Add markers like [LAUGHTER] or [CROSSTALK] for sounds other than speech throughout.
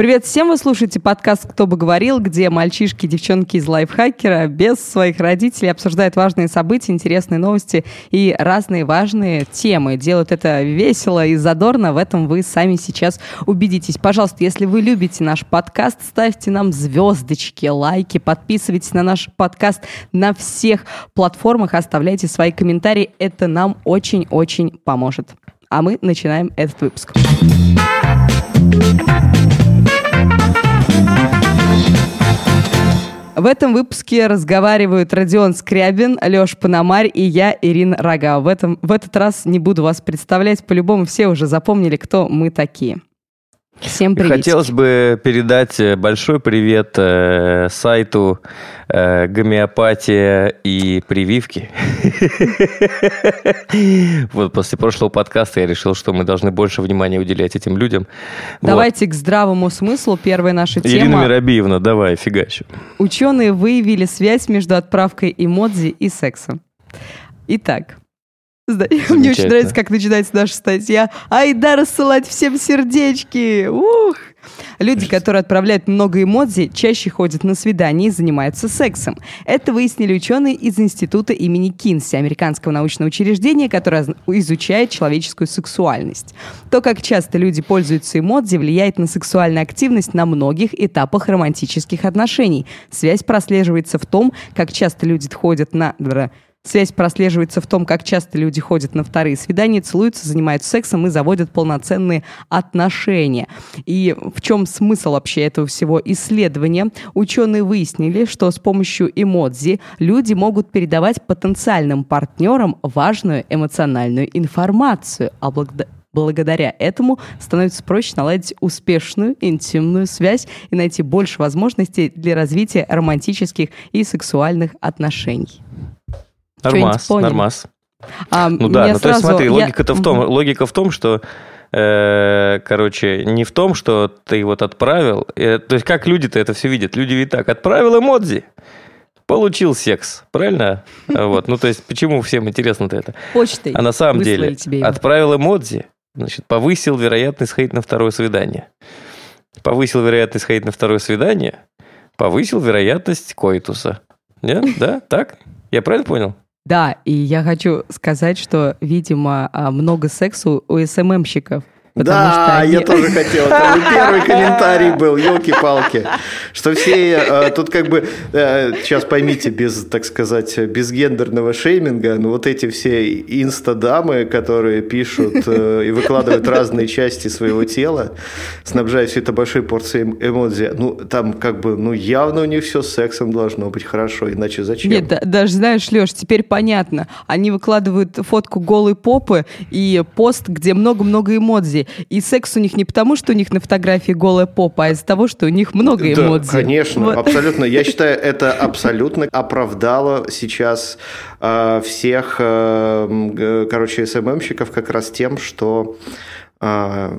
Привет всем, вы слушаете подкаст «Кто бы говорил», где мальчишки и девчонки из лайфхакера без своих родителей обсуждают важные события, интересные новости и разные важные темы. Делают это весело и задорно, в этом вы сами сейчас убедитесь. Пожалуйста, если вы любите наш подкаст, ставьте нам звездочки, лайки, подписывайтесь на наш подкаст на всех платформах, оставляйте свои комментарии, это нам очень-очень поможет. А мы начинаем этот выпуск. В этом выпуске разговаривают Родион Скрябин, Леш Пономарь и я, Ирина Рога. В, этом, в этот раз не буду вас представлять, по-любому все уже запомнили, кто мы такие. Всем привет. Хотелось бы передать э, большой привет э, сайту э, гомеопатия и прививки. [LAUGHS] Вот после прошлого подкаста я решил, что мы должны больше внимания уделять этим людям. Давайте к здравому смыслу. Первая наша тема. Ирина Миробиевна, давай, фигачу. Ученые выявили связь между отправкой эмодзи и сексом. Итак, [LAUGHS] мне очень нравится, как начинается наша статья. Айда рассылать всем сердечки! Ух! Люди, которые отправляют много эмодзи, чаще ходят на свидания и занимаются сексом. Это выяснили ученые из Института имени Кинси, американского научного учреждения, которое изучает человеческую сексуальность. То, как часто люди пользуются эмодзи, влияет на сексуальную активность на многих этапах романтических отношений. Связь прослеживается в том, как часто люди ходят на Связь прослеживается в том, как часто люди ходят на вторые свидания, целуются, занимаются сексом и заводят полноценные отношения. И в чем смысл вообще этого всего исследования? Ученые выяснили, что с помощью эмодзи люди могут передавать потенциальным партнерам важную эмоциональную информацию, а благодаря Благодаря этому становится проще наладить успешную интимную связь и найти больше возможностей для развития романтических и сексуальных отношений. Нормас, нормас. А, ну да, ну сразу... то есть смотри, я... логика-то в том, логика в том, что э, короче, не в том, что ты вот отправил, э, то есть как люди-то это все видят? Люди ведь так, отправил эмодзи, получил секс, правильно? Вот, ну то есть почему всем интересно-то это? Почтой. А на самом деле отправил эмодзи, значит, повысил вероятность сходить на второе свидание. Повысил вероятность сходить на второе свидание, повысил вероятность коитуса. Нет? Да? Так? Я правильно понял? Да, и я хочу сказать, что, видимо, а, много сексу у СММщиков. Да, они... я тоже хотел. Это первый комментарий был, елки-палки. Что все э, тут как бы, э, сейчас поймите, без, так сказать, без гендерного шейминга, но вот эти все инстадамы, которые пишут э, и выкладывают разные части своего тела, снабжая все это большой порцией эмодзи, ну, там как бы, ну, явно у них все с сексом должно быть хорошо, иначе зачем? Нет, да, даже знаешь, Леш, теперь понятно. Они выкладывают фотку голой попы и пост, где много-много эмодзи. И секс у них не потому, что у них на фотографии голая попа, а из-за того, что у них много эмодзи. Да, конечно, вот. абсолютно. Я считаю, это абсолютно оправдало сейчас э, всех, э, короче, СММщиков как раз тем, что... Э,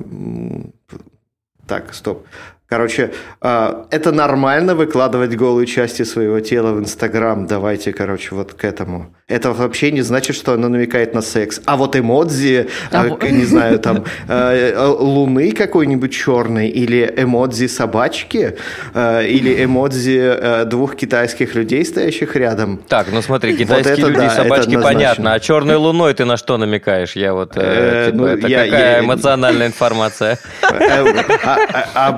так, стоп. Короче, а, это нормально выкладывать голые части своего тела в Инстаграм. Давайте, короче, вот к этому. Это вообще не значит, что оно намекает на секс. А вот эмодзи, а, не знаю, там, а, луны какой-нибудь черной, или эмодзи собачки, или эмодзи двух китайских людей, стоящих рядом. Так, ну смотри, китайские вот люди да, и собачки понятно. А черной луной ты на что намекаешь? Я вот, э, типа, ну, это я, какая я... эмоциональная информация? Э, а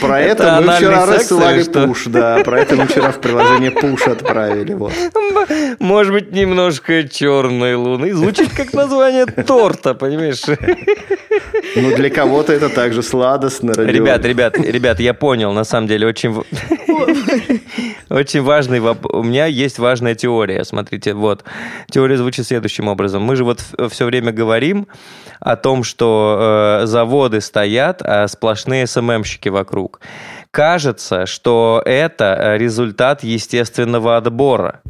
про это, мы вчера рассылали пуш, да. Про это мы вчера в приложение пуш отправили. Вот. Может быть, немножко черной луны. Звучит как название торта, понимаешь? Ну, для кого-то это также сладостно. Ребят, ребят, ребят, я понял, на самом деле, очень... [LAUGHS] Очень важный вопрос. У меня есть важная теория. Смотрите, вот. Теория звучит следующим образом. Мы же вот все время говорим о том, что э, заводы стоят, а сплошные СММщики вокруг. Кажется, что это э, результат естественного отбора.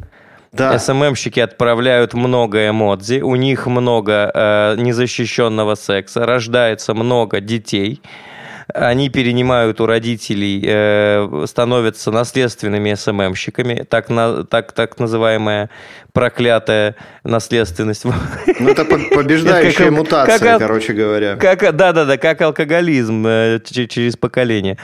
Да. СММщики отправляют много эмодзи, у них много э, незащищенного секса, рождается много детей. они перенимают у родителей, э, становятся наследственными СММщиками, так, на, так, так называемая проклятая наследственность. Ну, это [LAUGHS] побеждающая как, мутация, как, короче говоря. Как, да-да-да, как алкоголизм э, через поколение.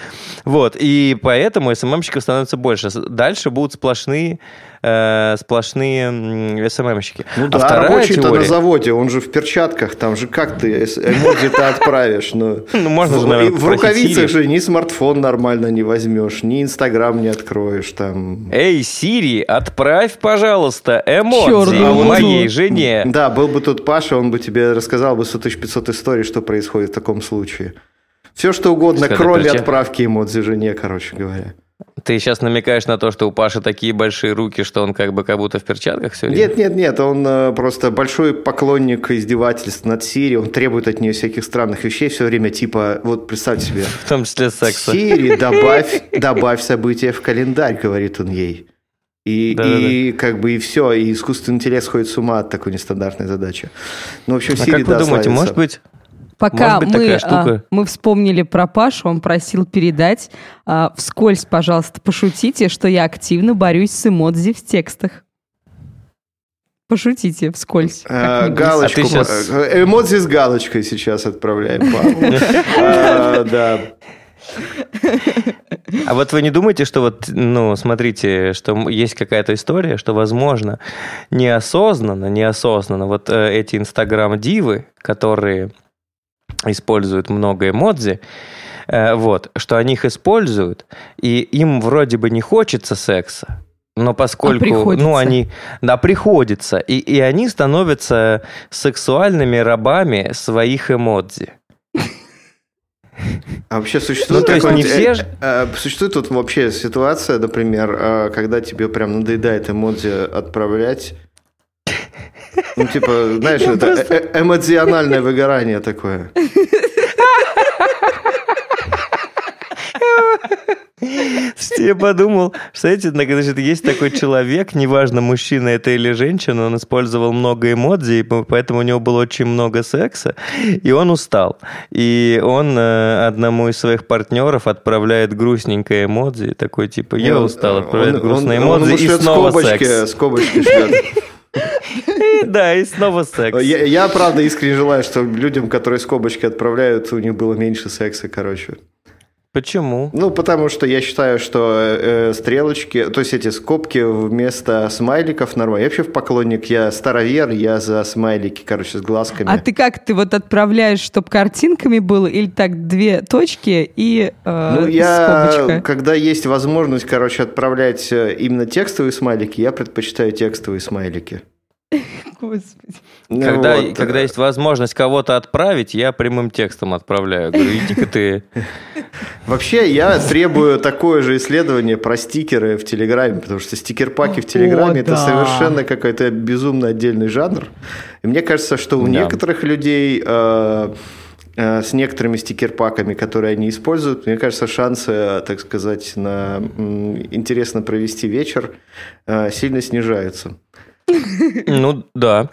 Вот, и поэтому СММщиков становится больше. Дальше будут сплошные э, сплошные СММщики. Ну а да, а рабочий-то теория... на заводе, он же в перчатках, там же как ты эмодзи-то отправишь? Ну, [LAUGHS] ну можно же, наверное, В рукавицах же ни смартфон нормально не возьмешь, ни Инстаграм не откроешь там. Эй, Сири, отправь, пожалуйста, эмодзи а моей жене. Да, был бы тут Паша, он бы тебе рассказал бы 100 500 историй, что происходит в таком случае. Все что угодно, кроме отправки эмодзи жене, короче говоря. Ты сейчас намекаешь на то, что у Паши такие большие руки, что он как бы как будто в перчатках все время? Нет, нет, нет, он э, просто большой поклонник издевательств над Сири, он требует от нее всяких странных вещей все время, типа, вот представьте себе. [LAUGHS] В том числе секса. Сири, добавь, [LAUGHS] добавь события в календарь, говорит он ей. И, да, и да. как бы и все, и искусственный интеллект сходит с ума от такой нестандартной задачи. Ну, в общем, а как вы да, думаете, славится. может быть, Пока мы, а, мы вспомнили про Пашу, он просил передать а, вскользь, пожалуйста, пошутите, что я активно борюсь с эмодзи в текстах. Пошутите вскользь. А, галочку. А сейчас... Э, эмодзи с галочкой сейчас отправляем, [LAUGHS] а, Да. А вот вы не думаете, что вот, ну, смотрите, что есть какая-то история, что, возможно, неосознанно, неосознанно вот э, эти инстаграм-дивы, которые используют много эмодзи, э, вот, что они их используют, и им вроде бы не хочется секса, но поскольку, а ну, они, да, приходится, и, и они становятся сексуальными рабами своих эмодзи. А вообще существует, ну, то есть не все. Э, э, существует вот вообще ситуация, например, э, когда тебе прям надоедает эмодзи отправлять, ну, типа, знаешь, это просто... э- эмоциональное выгорание такое. Я подумал, что эти, значит, есть такой человек, неважно, мужчина это или женщина, он использовал много эмодзи, поэтому у него было очень много секса, и он устал. И он э, одному из своих партнеров отправляет грустненькое эмодзи, такой типа, я устал, отправляет грустное эмодзи, и снова секс. Скобочки шлет. Да, и снова секс. Я, я, правда, искренне желаю, чтобы людям, которые скобочки отправляют, у них было меньше секса, короче. Почему? Ну, потому что я считаю, что э, стрелочки, то есть эти скобки вместо смайликов нормально. Я вообще в поклонник, я старовер, я за смайлики, короче, с глазками. А ты как, ты вот отправляешь, чтобы картинками было, или так две точки и э, Ну, я, скобочка? когда есть возможность, короче, отправлять э, именно текстовые смайлики, я предпочитаю текстовые смайлики. [LAUGHS] Господи. Ну когда, вот. когда есть возможность кого-то отправить, я прямым текстом отправляю. Говорю, иди-ка [LAUGHS] ты. Вообще, я требую такое же исследование про стикеры в Телеграме, потому что стикер-паки в Телеграме – это совершенно какой-то безумно отдельный жанр. И мне кажется, что у некоторых людей э, э, с некоторыми стикер-паками, которые они используют, мне кажется, шансы, так сказать, на интересно провести вечер э, сильно снижаются. Ну, да.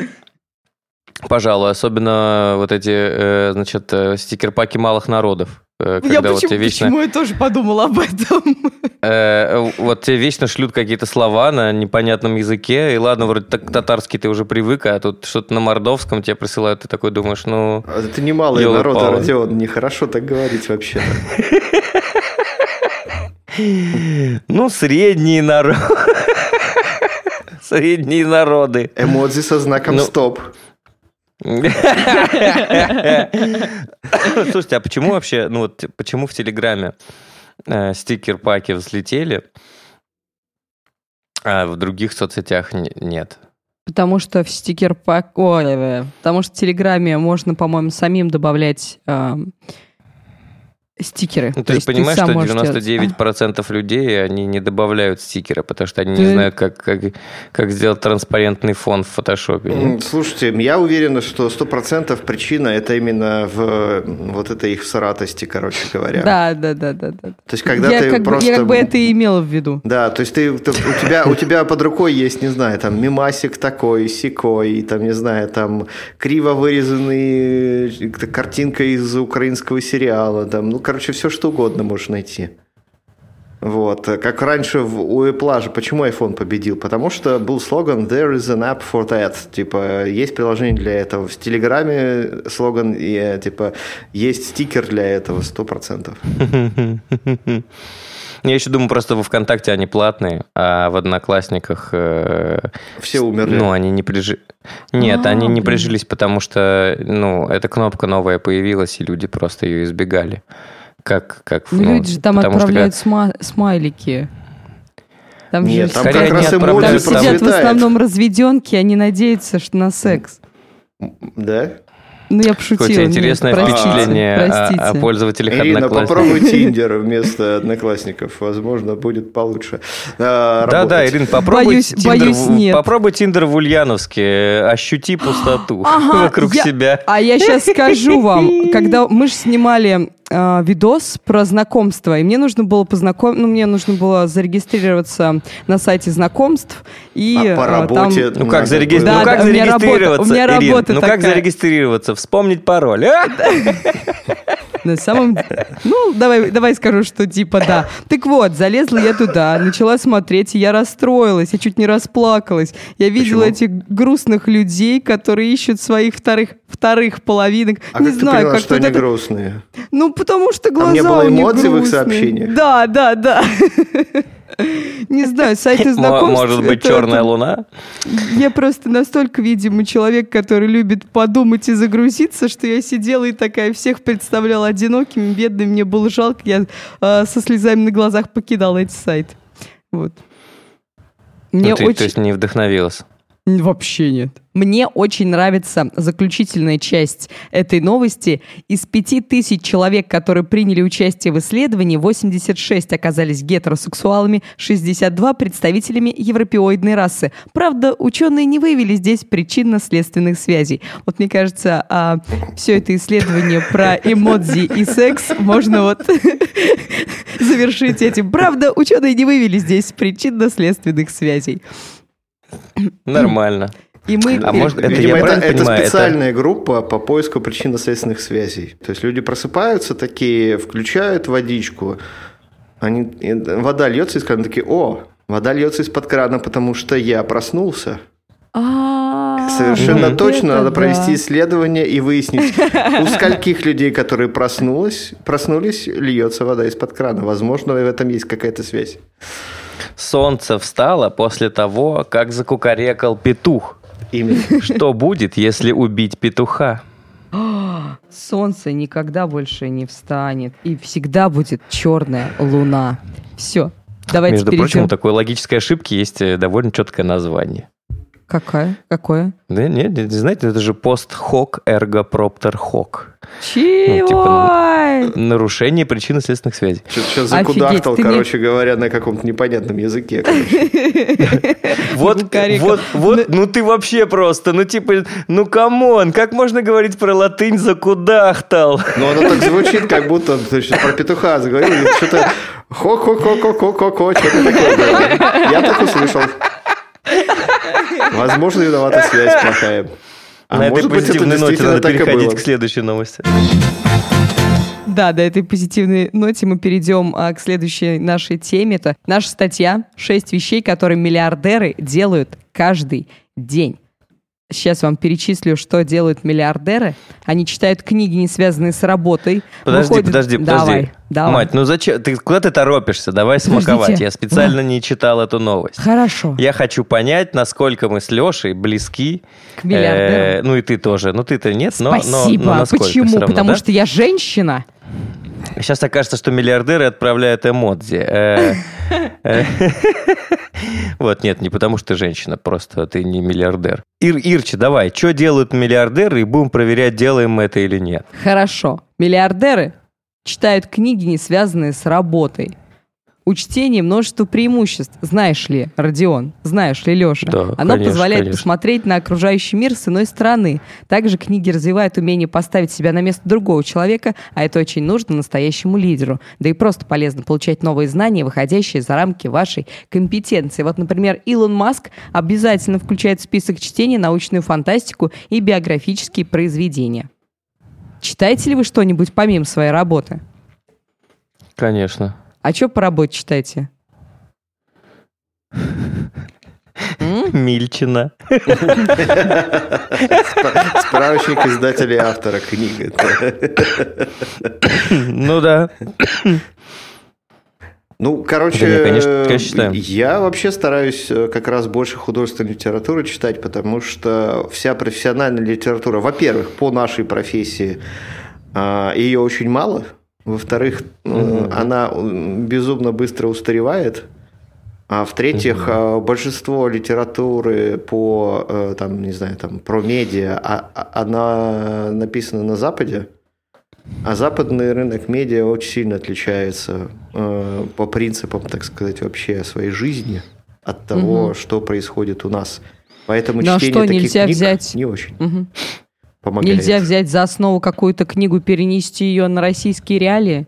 Пожалуй, особенно вот эти, э, значит, э, стикер-паки малых народов. Э, когда я вот почему, вечно, почему я тоже подумала об этом? [LAUGHS] вот тебе вечно шлют какие-то слова на непонятном языке, и ладно, вроде так, татарский ты уже привык, а тут что-то на мордовском тебе присылают, ты такой думаешь, ну... А это не малый народ, Родион, нехорошо так говорить вообще [LAUGHS] Ну, средний народ. Средние народы. Эмодзи со знаком ну, стоп. [LAUGHS] Слушайте, а почему вообще, ну вот, почему в Телеграме э, стикер-паки взлетели, а в других соцсетях нет? Потому что в стикер-пак... Ой, потому что в Телеграме можно, по-моему, самим добавлять э, стикеры. Ну, ты же понимаешь, ты что 99% людей, они не добавляют стикеры, потому что они ты... не знают, как, как, как сделать транспарентный фон в фотошопе. Слушайте, я уверен, что 100% причина это именно в вот этой их сратости, короче говоря. Да, да, да, да. да. То есть, когда я ты как просто... Бы, я как бы это и имела в виду. Да, то есть, ты, ты, у, тебя, у тебя под рукой есть, не знаю, там, мимасик такой, сикой, там, не знаю, там, криво вырезанный э, картинка из украинского сериала, там, ну, короче, все что угодно можешь найти. Вот. Как раньше в, у Apple же, почему iPhone победил? Потому что был слоган «There is an app for that». Типа, есть приложение для этого. В Телеграме слоган, и, типа, есть стикер для этого, сто процентов. [LAUGHS] Я еще думаю, просто во ВКонтакте они платные, а в Одноклассниках... Э, Все умерли. Ну, они не прижи... Нет, а, они не прижились, потому что, ну, эта кнопка новая появилась, и люди просто ее избегали. Как, как, ну, ну, люди же там отправляют что, сма- смайлики. Там Нет, же там как раз эмоции Там сидят в основном разведенки, они надеются что на секс. Да? Ну, я пошутила. Какое интересное простите, впечатление простите. О, о пользователях Ирина, Одноклассников. попробуй [LAUGHS] Тиндер вместо Одноклассников. Возможно, будет получше. А, да, да, Ирина, попробуй, боюсь, тиндер, боюсь, нет. попробуй Тиндер в Ульяновске. Ощути пустоту [GASPS] ага, вокруг я, себя. А я сейчас скажу вам, [LAUGHS] когда мы же снимали э, видос про знакомство, и мне нужно было познаком... ну, мне нужно было зарегистрироваться на сайте знакомств, и а по работе там... Ну как, зареги... да, ну, как да, зарегистрироваться, у меня работа, у меня Ирин? работа ну такая. как зарегистрироваться? Вспомнить пароль. А? [LAUGHS] На самом деле... Ну, давай, давай скажу, что типа да. Так вот, залезла я туда, начала смотреть, и я расстроилась, я чуть не расплакалась. Я видела Почему? этих грустных людей, которые ищут своих вторых, вторых половинок. А не как знаю, ты поняла, как что они это... грустные? Ну, потому что глаза Там не было у них эмоций в их сообщениях? Да, да, да. Не знаю, сайты знакомств... Может быть, черная луна? Я просто настолько, видимо, человек, который любит подумать и загрузиться, что я сидела и такая всех представляла одинокими, бедными, мне было жалко, я э, со слезами на глазах покидала эти сайты. Вот. Мне ну, ты, очень... То есть не вдохновилась? Вообще нет. Мне очень нравится заключительная часть этой новости. Из пяти тысяч человек, которые приняли участие в исследовании, 86 оказались гетеросексуалами, 62 представителями европеоидной расы. Правда, ученые не выявили здесь причинно-следственных связей. Вот мне кажется, а, все это исследование про эмодзи и секс можно вот [LAUGHS] завершить этим. Правда, ученые не выявили здесь причинно-следственных связей. [CLEARS THROAT] Нормально. И мы... А может, это, Видимо, я это, это понимаю, специальная это... группа по поиску причинно-следственных связей. То есть люди просыпаются такие, включают водичку, они, вода льется из крана, такие, о, вода льется из-под крана, потому что я проснулся. А, Совершенно точно надо провести исследование и выяснить, у скольких людей, которые проснулись, проснулись, льется вода из-под крана. Возможно, в этом есть какая-то связь. Солнце встало после того, как закукарекал петух. Именно. Что будет, если убить петуха? Солнце никогда больше не встанет, и всегда будет черная луна. Все. Давайте Между перейдем. прочим, у такой логической ошибки есть э, довольно четкое название. Какая? Какое? Да нет, не знаете, это же post hoc ergo propter hoc. Чего? Ну, типа, нарушение причинно-следственных связей. Что за кудахтал, короче не... говоря, на каком-то непонятном языке. [LAUGHS] Вот, вот, вот, ну ты вообще просто, ну типа, ну come on, как можно говорить про латынь за кудахтал? Ну оно так звучит, как будто ты про петуха заговорил, что-то хо-хо-хо-хо-хо-хо-хо, что-то такое. Я так услышал. Возможно, виновата связь плохая. А На этой позитивной ноте надо переходить к следующей новости. Да, до этой позитивной ноте мы перейдем а, к следующей нашей теме. Это наша статья «Шесть вещей, которые миллиардеры делают каждый день». Сейчас вам перечислю, что делают миллиардеры. Они читают книги, не связанные с работой. Подожди, выходят... подожди, подожди. Давай, давай. Мать, ну зачем? Ты, куда ты торопишься? Давай Подождите. смаковать. Я специально да. не читал эту новость. Хорошо. Я хочу понять, насколько мы с Лешей близки. К миллиардерам. Э, ну и ты тоже. Ну ты-то нет, но, Спасибо. но, но насколько Почему? равно, Потому да? что я женщина. Сейчас окажется, что миллиардеры отправляют эмодзи. Э, э, вот, нет, не потому что ты женщина, просто ты не миллиардер. Ир, Ирчи, давай, что делают миллиардеры, и будем проверять, делаем мы это или нет. Хорошо. Миллиардеры читают книги, не связанные с работой. У чтения множество преимуществ. Знаешь ли, Родион, знаешь ли, Леша? Да, Оно конечно, позволяет конечно. посмотреть на окружающий мир с иной стороны. Также книги развивают умение поставить себя на место другого человека, а это очень нужно настоящему лидеру. Да и просто полезно получать новые знания, выходящие за рамки вашей компетенции. Вот, например, Илон Маск обязательно включает в список чтения научную фантастику и биографические произведения. Читаете ли вы что-нибудь помимо своей работы? Конечно. А что по работе читаете? Мильчина. Справочник издателя и автора книги. Ну да. Ну, короче, Да не, конечно, конечно, я вообще стараюсь э, как раз больше художественной литературы читать, потому что вся профессиональная литература, во-первых, по нашей профессии, а, ее очень мало. Во-вторых, э, она безумно быстро устаревает. А в-третьих, э, большинство литературы по, э, там, не знаю, там, про медиа, а- а- она написана на Западе. А западный рынок медиа очень сильно отличается э, по принципам, так сказать, вообще своей жизни от того, Мгм. что происходит у нас. Поэтому а чтение что, таких нельзя книг взять? не очень Мгм. Помогает. Нельзя взять за основу какую-то книгу, перенести ее на российские реалии?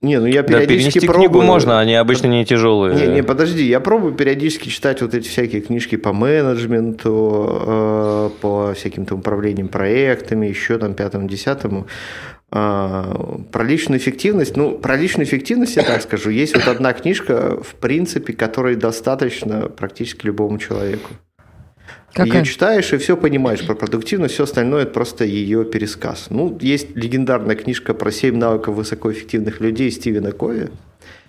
Не, ну я Да, периодически перенести пробую. книгу можно, они обычно не тяжелые. Не, не, подожди, я пробую периодически читать вот эти всякие книжки по менеджменту, э, по всяким там управлениям проектами, еще там пятому, десятому. А, Про личную эффективность, ну, про личную эффективность я так скажу, есть вот одна книжка, в принципе, которой достаточно практически любому человеку. Какая? Ее читаешь и все понимаешь про продуктивность, все остальное это просто ее пересказ. Ну, есть легендарная книжка про 7 навыков высокоэффективных людей Стивена Кови.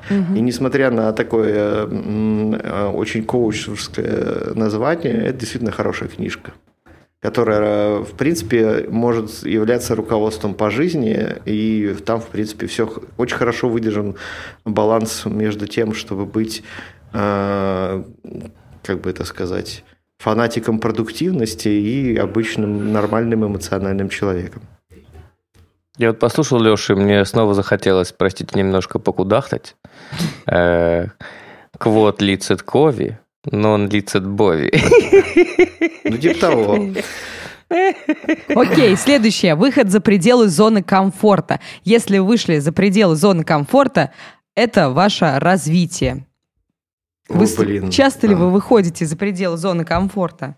И несмотря на такое э, очень коучерское название, это действительно хорошая книжка, которая, в принципе, может являться руководством по жизни, и там, в принципе, все очень хорошо выдержан баланс между тем, чтобы быть, э, как бы это сказать, фанатиком продуктивности и обычным нормальным эмоциональным человеком. Я вот послушал Лешу, и мне снова захотелось, простите, немножко покудахтать. Э, Квот лицет кови, нон лицет бови. Ну, типа того. Окей, следующее. Выход за пределы зоны комфорта. Если вышли за пределы зоны комфорта, это ваше развитие. Вы блин. часто ли А. вы выходите за пределы зоны комфорта?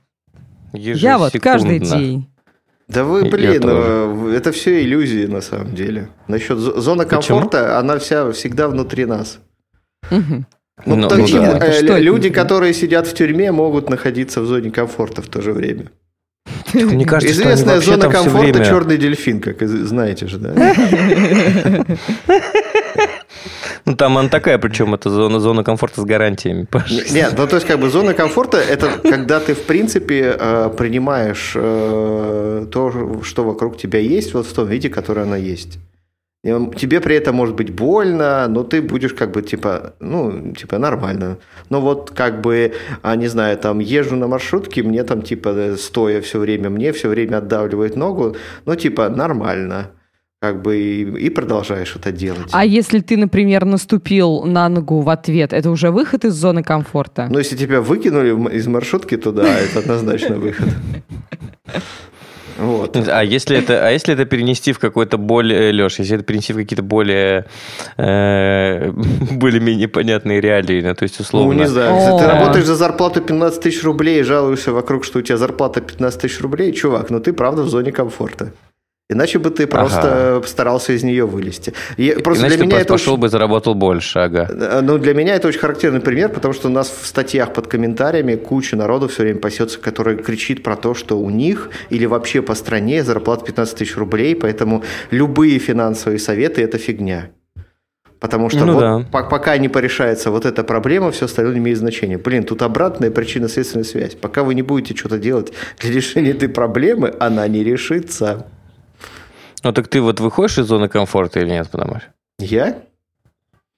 Я вот каждый день. Да вы, блин, э, это все иллюзии на самом деле. Насчет зо- зоны Почему? комфорта, она вся всегда внутри нас. Ну, Ну, ну да. Это э, что это люди, внутри? которые сидят в тюрьме, могут находиться в зоне комфорта в то же время. Мне кажется, Известная зона комфорта время- черный дельфин, как знаете же, да? [LAUGHS] Ну, там она такая, причем это зона, зона комфорта с гарантиями. [LAUGHS] Паш. Нет, ну то есть как бы зона комфорта это когда ты в принципе э, принимаешь э, то, что вокруг тебя есть, вот в том виде, который она есть. Тебе при этом может быть больно, но ты будешь как бы типа, ну, типа нормально. Но вот как бы, а, не знаю, там езжу на маршрутке, мне там типа стоя все время, мне все время отдавливает ногу, ну типа нормально. Как бы и, и продолжаешь это делать. А если ты, например, наступил на ногу в ответ, это уже выход из зоны комфорта? Но если тебя выкинули из маршрутки, то да, [LAUGHS] это однозначно выход. Вот. А если это, а если это перенести в какой-то более, Леш, если это перенести в какие-то более, э, [LAUGHS] более-менее понятные реалии, ну, то есть Ну, условно. не знаю, если ты работаешь за зарплату 15 тысяч рублей и жалуешься вокруг, что у тебя зарплата 15 тысяч рублей, чувак, ну ты правда в зоне комфорта. Иначе бы ты просто старался из нее вылезти. И просто Иначе для ты меня просто это пошел очень- бы заработал больше, ага. Э, Ну, для меня это очень характерный пример, потому что у нас в статьях под комментариями куча народу все время пасется, который кричит про то, что у них или вообще по стране зарплата 15 тысяч рублей, поэтому любые финансовые советы – это фигня. Потому что Ну вот да. по- пока не порешается вот эта проблема, все остальное не имеет значения. Блин, тут обратная причинно-следственная связь. Пока вы не будете что-то делать для [LAUGHS] решения этой проблемы, она не решится. Ну так ты вот выходишь из зоны комфорта или нет, что? Я?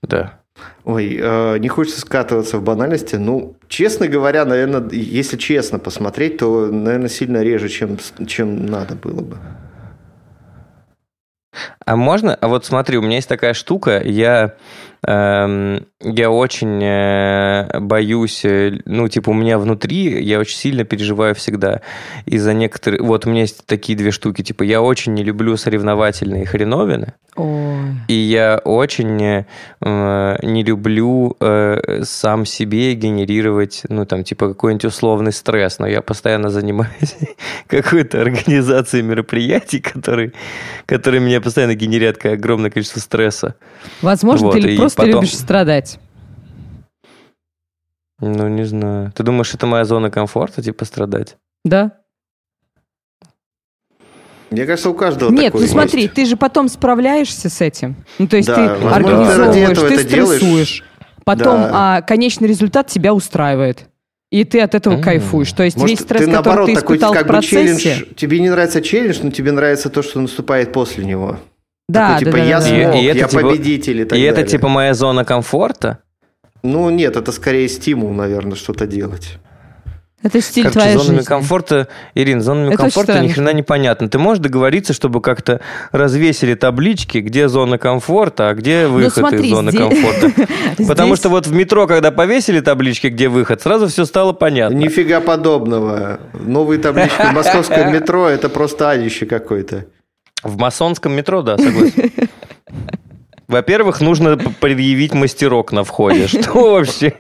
Да. Ой, э, не хочется скатываться в банальности. Ну, честно говоря, наверное, если честно посмотреть, то, наверное, сильно реже, чем, чем надо было бы. А можно? А вот смотри, у меня есть такая штука, я эм, я очень э, боюсь, э, ну, типа, у меня внутри, я очень сильно переживаю всегда из-за некоторых... Вот у меня есть такие две штуки, типа, я очень не люблю соревновательные хреновины, Ой. и я очень э, не люблю э, сам себе генерировать, ну, там, типа, какой-нибудь условный стресс, но я постоянно занимаюсь [LAUGHS] какой-то организацией мероприятий, которые, которые меня постоянно генерят огромное количество стресса. Возможно, Вот, ты просто потом- любишь страдать. Ну, не знаю. Ты думаешь, это моя зона комфорта, типа, страдать? Да? Мне кажется, у каждого Нет, такое ну смотри, есть. ты же потом справляешься с этим. Ну, то есть Да, ты возможно, организовываешь, ты делаешь. стрессуешь. Потом Да. а, конечный результат тебя устраивает. И ты от этого М. кайфуешь. То есть Может, весь стресс, ты который наоборот ты такой испытал в как бы процессе... челлендж. Тебе не нравится челлендж, но тебе нравится то, что наступает после него. Да, такой, типа, да, да, я да, смог, да. И- и это я типа- победитель и так И это, типа, моя зона комфорта? Ну нет, это скорее стимул, наверное, что-то делать. Это стиль Как твоей зонами жизни. комфорта, Ирин, зонами Это комфорта ни хрена непонятно. Ты можешь договориться, чтобы как-то развесили таблички, где зона комфорта, а где выход Ну, смотри, из зоны здесь- комфорта? [LAUGHS] Потому Здесь- что вот в метро, когда повесили таблички, где выход, сразу все стало понятно. Нифига подобного. Новые таблички в московском [LAUGHS] метро – это просто адище какое-то. В масонском метро, да, согласен. [LAUGHS] Во-первых, нужно предъявить мастерок на входе. [LAUGHS] Что вообще?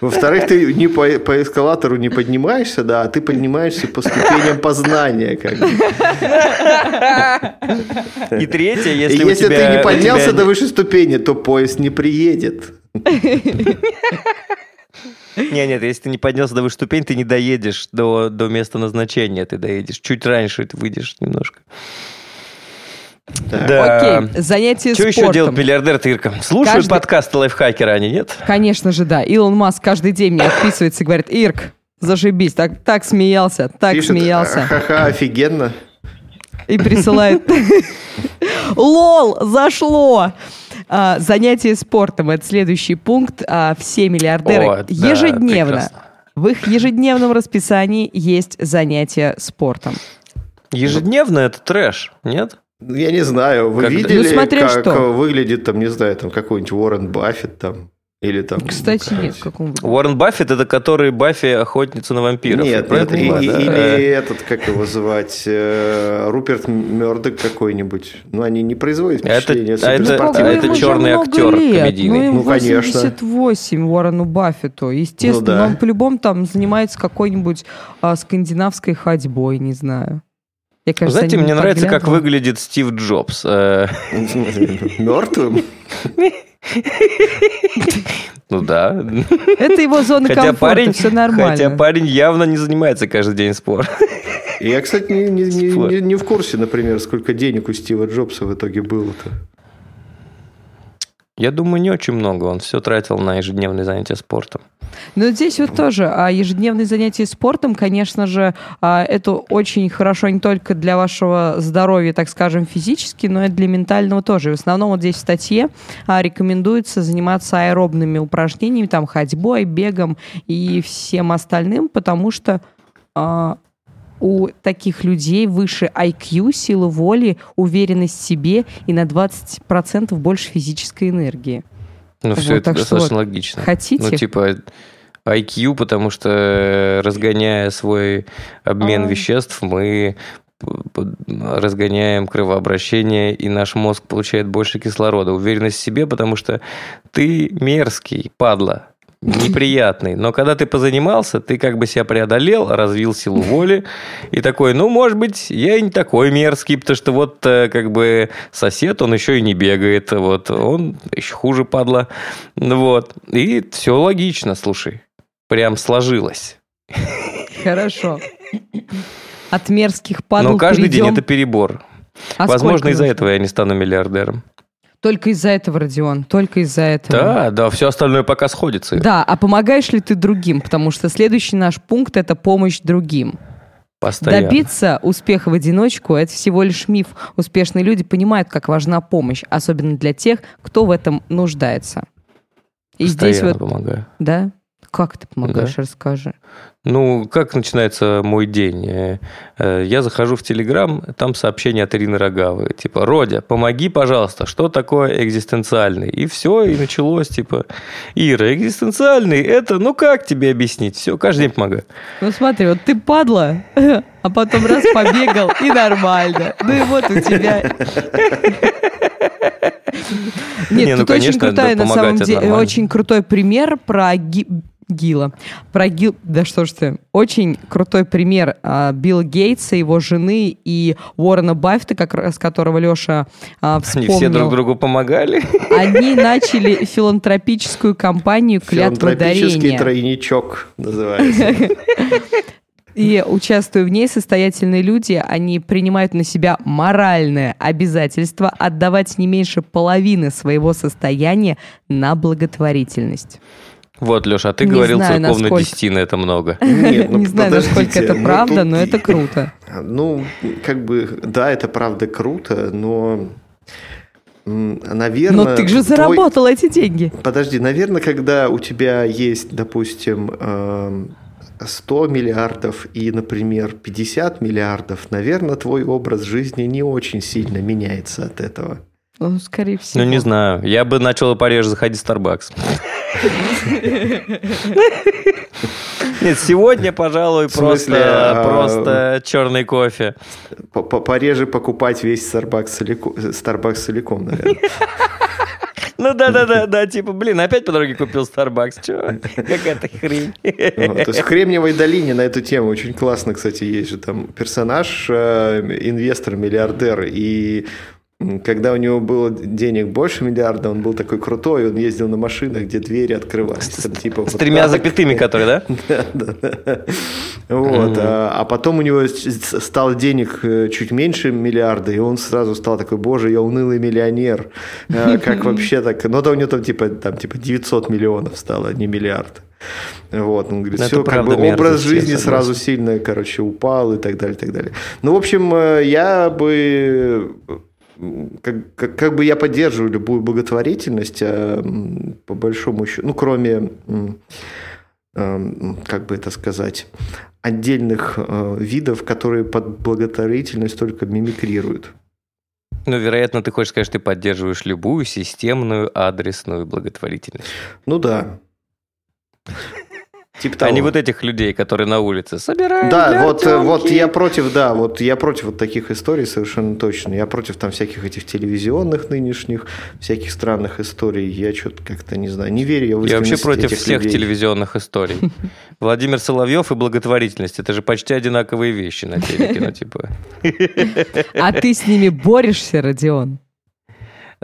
Во-вторых, ты не по, по эскалатору не поднимаешься, да, а ты поднимаешься по ступеням познания. Как бы. [LAUGHS] И третье, И если у если тебя... ты не поднялся тебя- до высшей ступени, то поезд не приедет. [LAUGHS] Не, нет, если ты не поднялся до высшей ступени, ты не доедешь до, до места назначения, ты доедешь. Чуть раньше ты выйдешь немножко. Так. Да. Окей, занятие Что еще делает миллиардер Тырка? Слушают Каждый- подкасты лайфхакера, они нет? Конечно же, да. Илон Маск каждый день мне отписывается и говорит, Ирк, зашибись, так, так смеялся, так Пишет, смеялся. ха-ха, офигенно. И присылает, лол, зашло. А, занятие спортом – это следующий пункт. А, все миллиардеры О, да, ежедневно, прекрасно. в их ежедневном расписании есть занятия спортом. Ежедневно это трэш, нет? Ну, Я не знаю, вы Когда- видели, Ну, смотря как что. выглядит там, не знаю, там какой-нибудь Уоррен Баффет там, или там... Кстати, нет, какая-нибудь- в каком Уоррен Баффет это который Баффи охотница на вампиров. Нет, нет, и- да? или этот, как его звать, э, Руперт Мердок какой-нибудь. Ну, они не производят А это- а это- а это же черный актер лет, комедийный. Ну, ему Ну, конечно. 88 Уоррену Баффету. Естественно, Ну, да. он по-любому там занимается какой-нибудь а, скандинавской ходьбой, не знаю. Вы кажется, Знаете, не мне нравится, как выглядит Стив Джобс. Э, Мертвым? Ну да. Это его зона Хотя комфорта, парень, все нормально. хотя парень явно не занимается каждый день спортом. Я, кстати, не, не- не- не в курсе, например, сколько денег у Стива Джобса в итоге было-то. Я думаю, не очень много. Он все тратил на ежедневные занятия спортом. Но здесь вот тоже а, ежедневные занятия спортом, конечно же, а, это очень хорошо не только для вашего здоровья, так скажем, физически, но и для ментального тоже. В основном вот здесь в статье а, рекомендуется заниматься аэробными упражнениями, там ходьбой, бегом и всем остальным, потому что а, у таких людей выше IQ, сила воли, уверенность в себе и на 20% больше физической энергии. Ну, все Вот, это так что достаточно вот, логично. хотите? Ну, типа IQ, потому что разгоняя свой обмен А. веществ, мы разгоняем кровообращение, и наш мозг получает больше кислорода. Уверенность в себе, потому что ты мерзкий, падла, неприятный. Но когда ты позанимался, ты как бы себя преодолел, развил силу воли, и такой, ну, может быть, я и не такой мерзкий, потому что вот э, как бы сосед, он еще и не бегает, вот, он еще хуже падла, вот. И все логично, слушай, прям сложилось. Хорошо. От мерзких падал Но каждый день перейдем- это перебор. А Возможно, из-за этого я не стану миллиардером. Только из-за этого, Родион, только из-за этого. Да, да, все остальное пока сходится. Да, а помогаешь ли ты другим? Потому что следующий наш пункт – это помощь другим. Постоянно. Добиться успеха в одиночку – это всего лишь миф. Успешные люди понимают, как важна помощь, особенно для тех, кто в этом нуждается. И здесь Постоянно вот, помогаю. да, как ты помогаешь, да? расскажи. Ну, как начинается мой день? Э, э, я захожу в Телеграм, там сообщение от Ирины Рогавой. Типа, Родя, помоги, пожалуйста, что такое экзистенциальный? И все, и началось, типа, Ира, экзистенциальный, это, ну как тебе объяснить? Все, каждый день помогаю. Ну смотри, вот ты падла, [LAUGHS] а потом раз побегал, и нормально. Ну и вот у тебя... [LAUGHS] Нет, Не, ну, тут конечно, очень крутая, на самом деле, очень крутой пример про Гила. Про Гил... Да что ж ты. Очень крутой пример а, Билла Гейтса, его жены и Уоррена Баффета, как раз которого Леша а, вспомнил. Они все друг другу помогали? Они [LAUGHS] начали филантропическую кампанию «Клятва дарения». Филантропический тройничок называется. [LAUGHS] И участвуя в ней, состоятельные люди, они принимают на себя моральное обязательство отдавать не меньше половины своего состояния на благотворительность. Вот, Леша, а ты не говорил, знаю, церковная насколько... десятина это много. [LAUGHS] Нет, ну, не знаю, насколько это ну, правда, но это круто. [LAUGHS] Ну, как бы, да, это правда круто, но наверное... Но ты же заработал эти деньги. Подожди, наверное, когда у тебя есть, допустим, 100 миллиардов и, например, 50 миллиардов, наверное, твой образ жизни не очень сильно меняется от этого. Ну, скорее всего. Ну, не знаю. Я бы начал пореже заходить в Starbucks. Нет, сегодня, пожалуй, просто, а, просто черный кофе. Пореже покупать весь Starbucks целиком, Starbucks целиком, наверное. Ну да, да, да, да, типа, блин, опять по дороге купил Starbucks, чё? Какая-то хрень. то есть в Кремниевой долине на эту тему очень классно, кстати, есть же там персонаж, э, инвестор, миллиардер, и когда у него было денег больше миллиарда, он был такой крутой, он ездил на машинах, где двери открывались. Там, типа, с вот тремя так. запятыми, которые, да? [LAUGHS] Да, да, да. Вот. А, а потом у него стало денег э, чуть меньше миллиарда, и он сразу стал такой, боже, я унылый миллионер. А, как [LAUGHS] вообще так? Ну, да у него там типа, там типа 900 миллионов стало, а не миллиард. Вот, он говорит, все, как бы образ жизни сразу сильно, короче, упал и так далее, и так далее. Ну, в общем, э, я бы как, как, как бы я поддерживаю любую благотворительность, а, по большому счету, ну, кроме, как бы это сказать, отдельных а, видов, которые под благотворительность только мимикрируют. Ну, вероятно, ты хочешь сказать, что ты поддерживаешь любую системную адресную благотворительность. Ну да. Типа того. А не вот этих людей, которые на улице собирают. Да, вот, вот я против, да, вот я против вот таких историй совершенно точно. Я против там всяких этих телевизионных нынешних, всяких странных историй. Я что-то как-то не знаю, не верю я в Я вообще против всех людей. телевизионных историй. [LAUGHS] Владимир Соловьев и благотворительность. Это же почти одинаковые вещи на телеке, ну типа. [LAUGHS] А ты с ними борешься, Родион?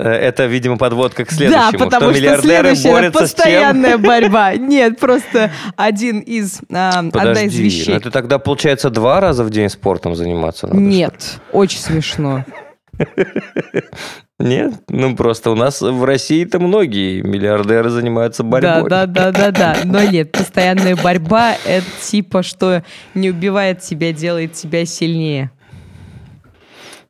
Э, это, видимо, подводка к следующему. Да, потому что, что следующая постоянная [LAUGHS] борьба. Нет, просто один из, а, одна из вещей. Ну это тогда получается два раза в день спортом заниматься надо? Нет, очень смешно. [LAUGHS] Нет, ну просто у нас в России-то многие миллиардеры занимаются борьбой. Да, да, да, да, да. [LAUGHS] Но нет, постоянная борьба это типа, что не убивает тебя, делает тебя сильнее.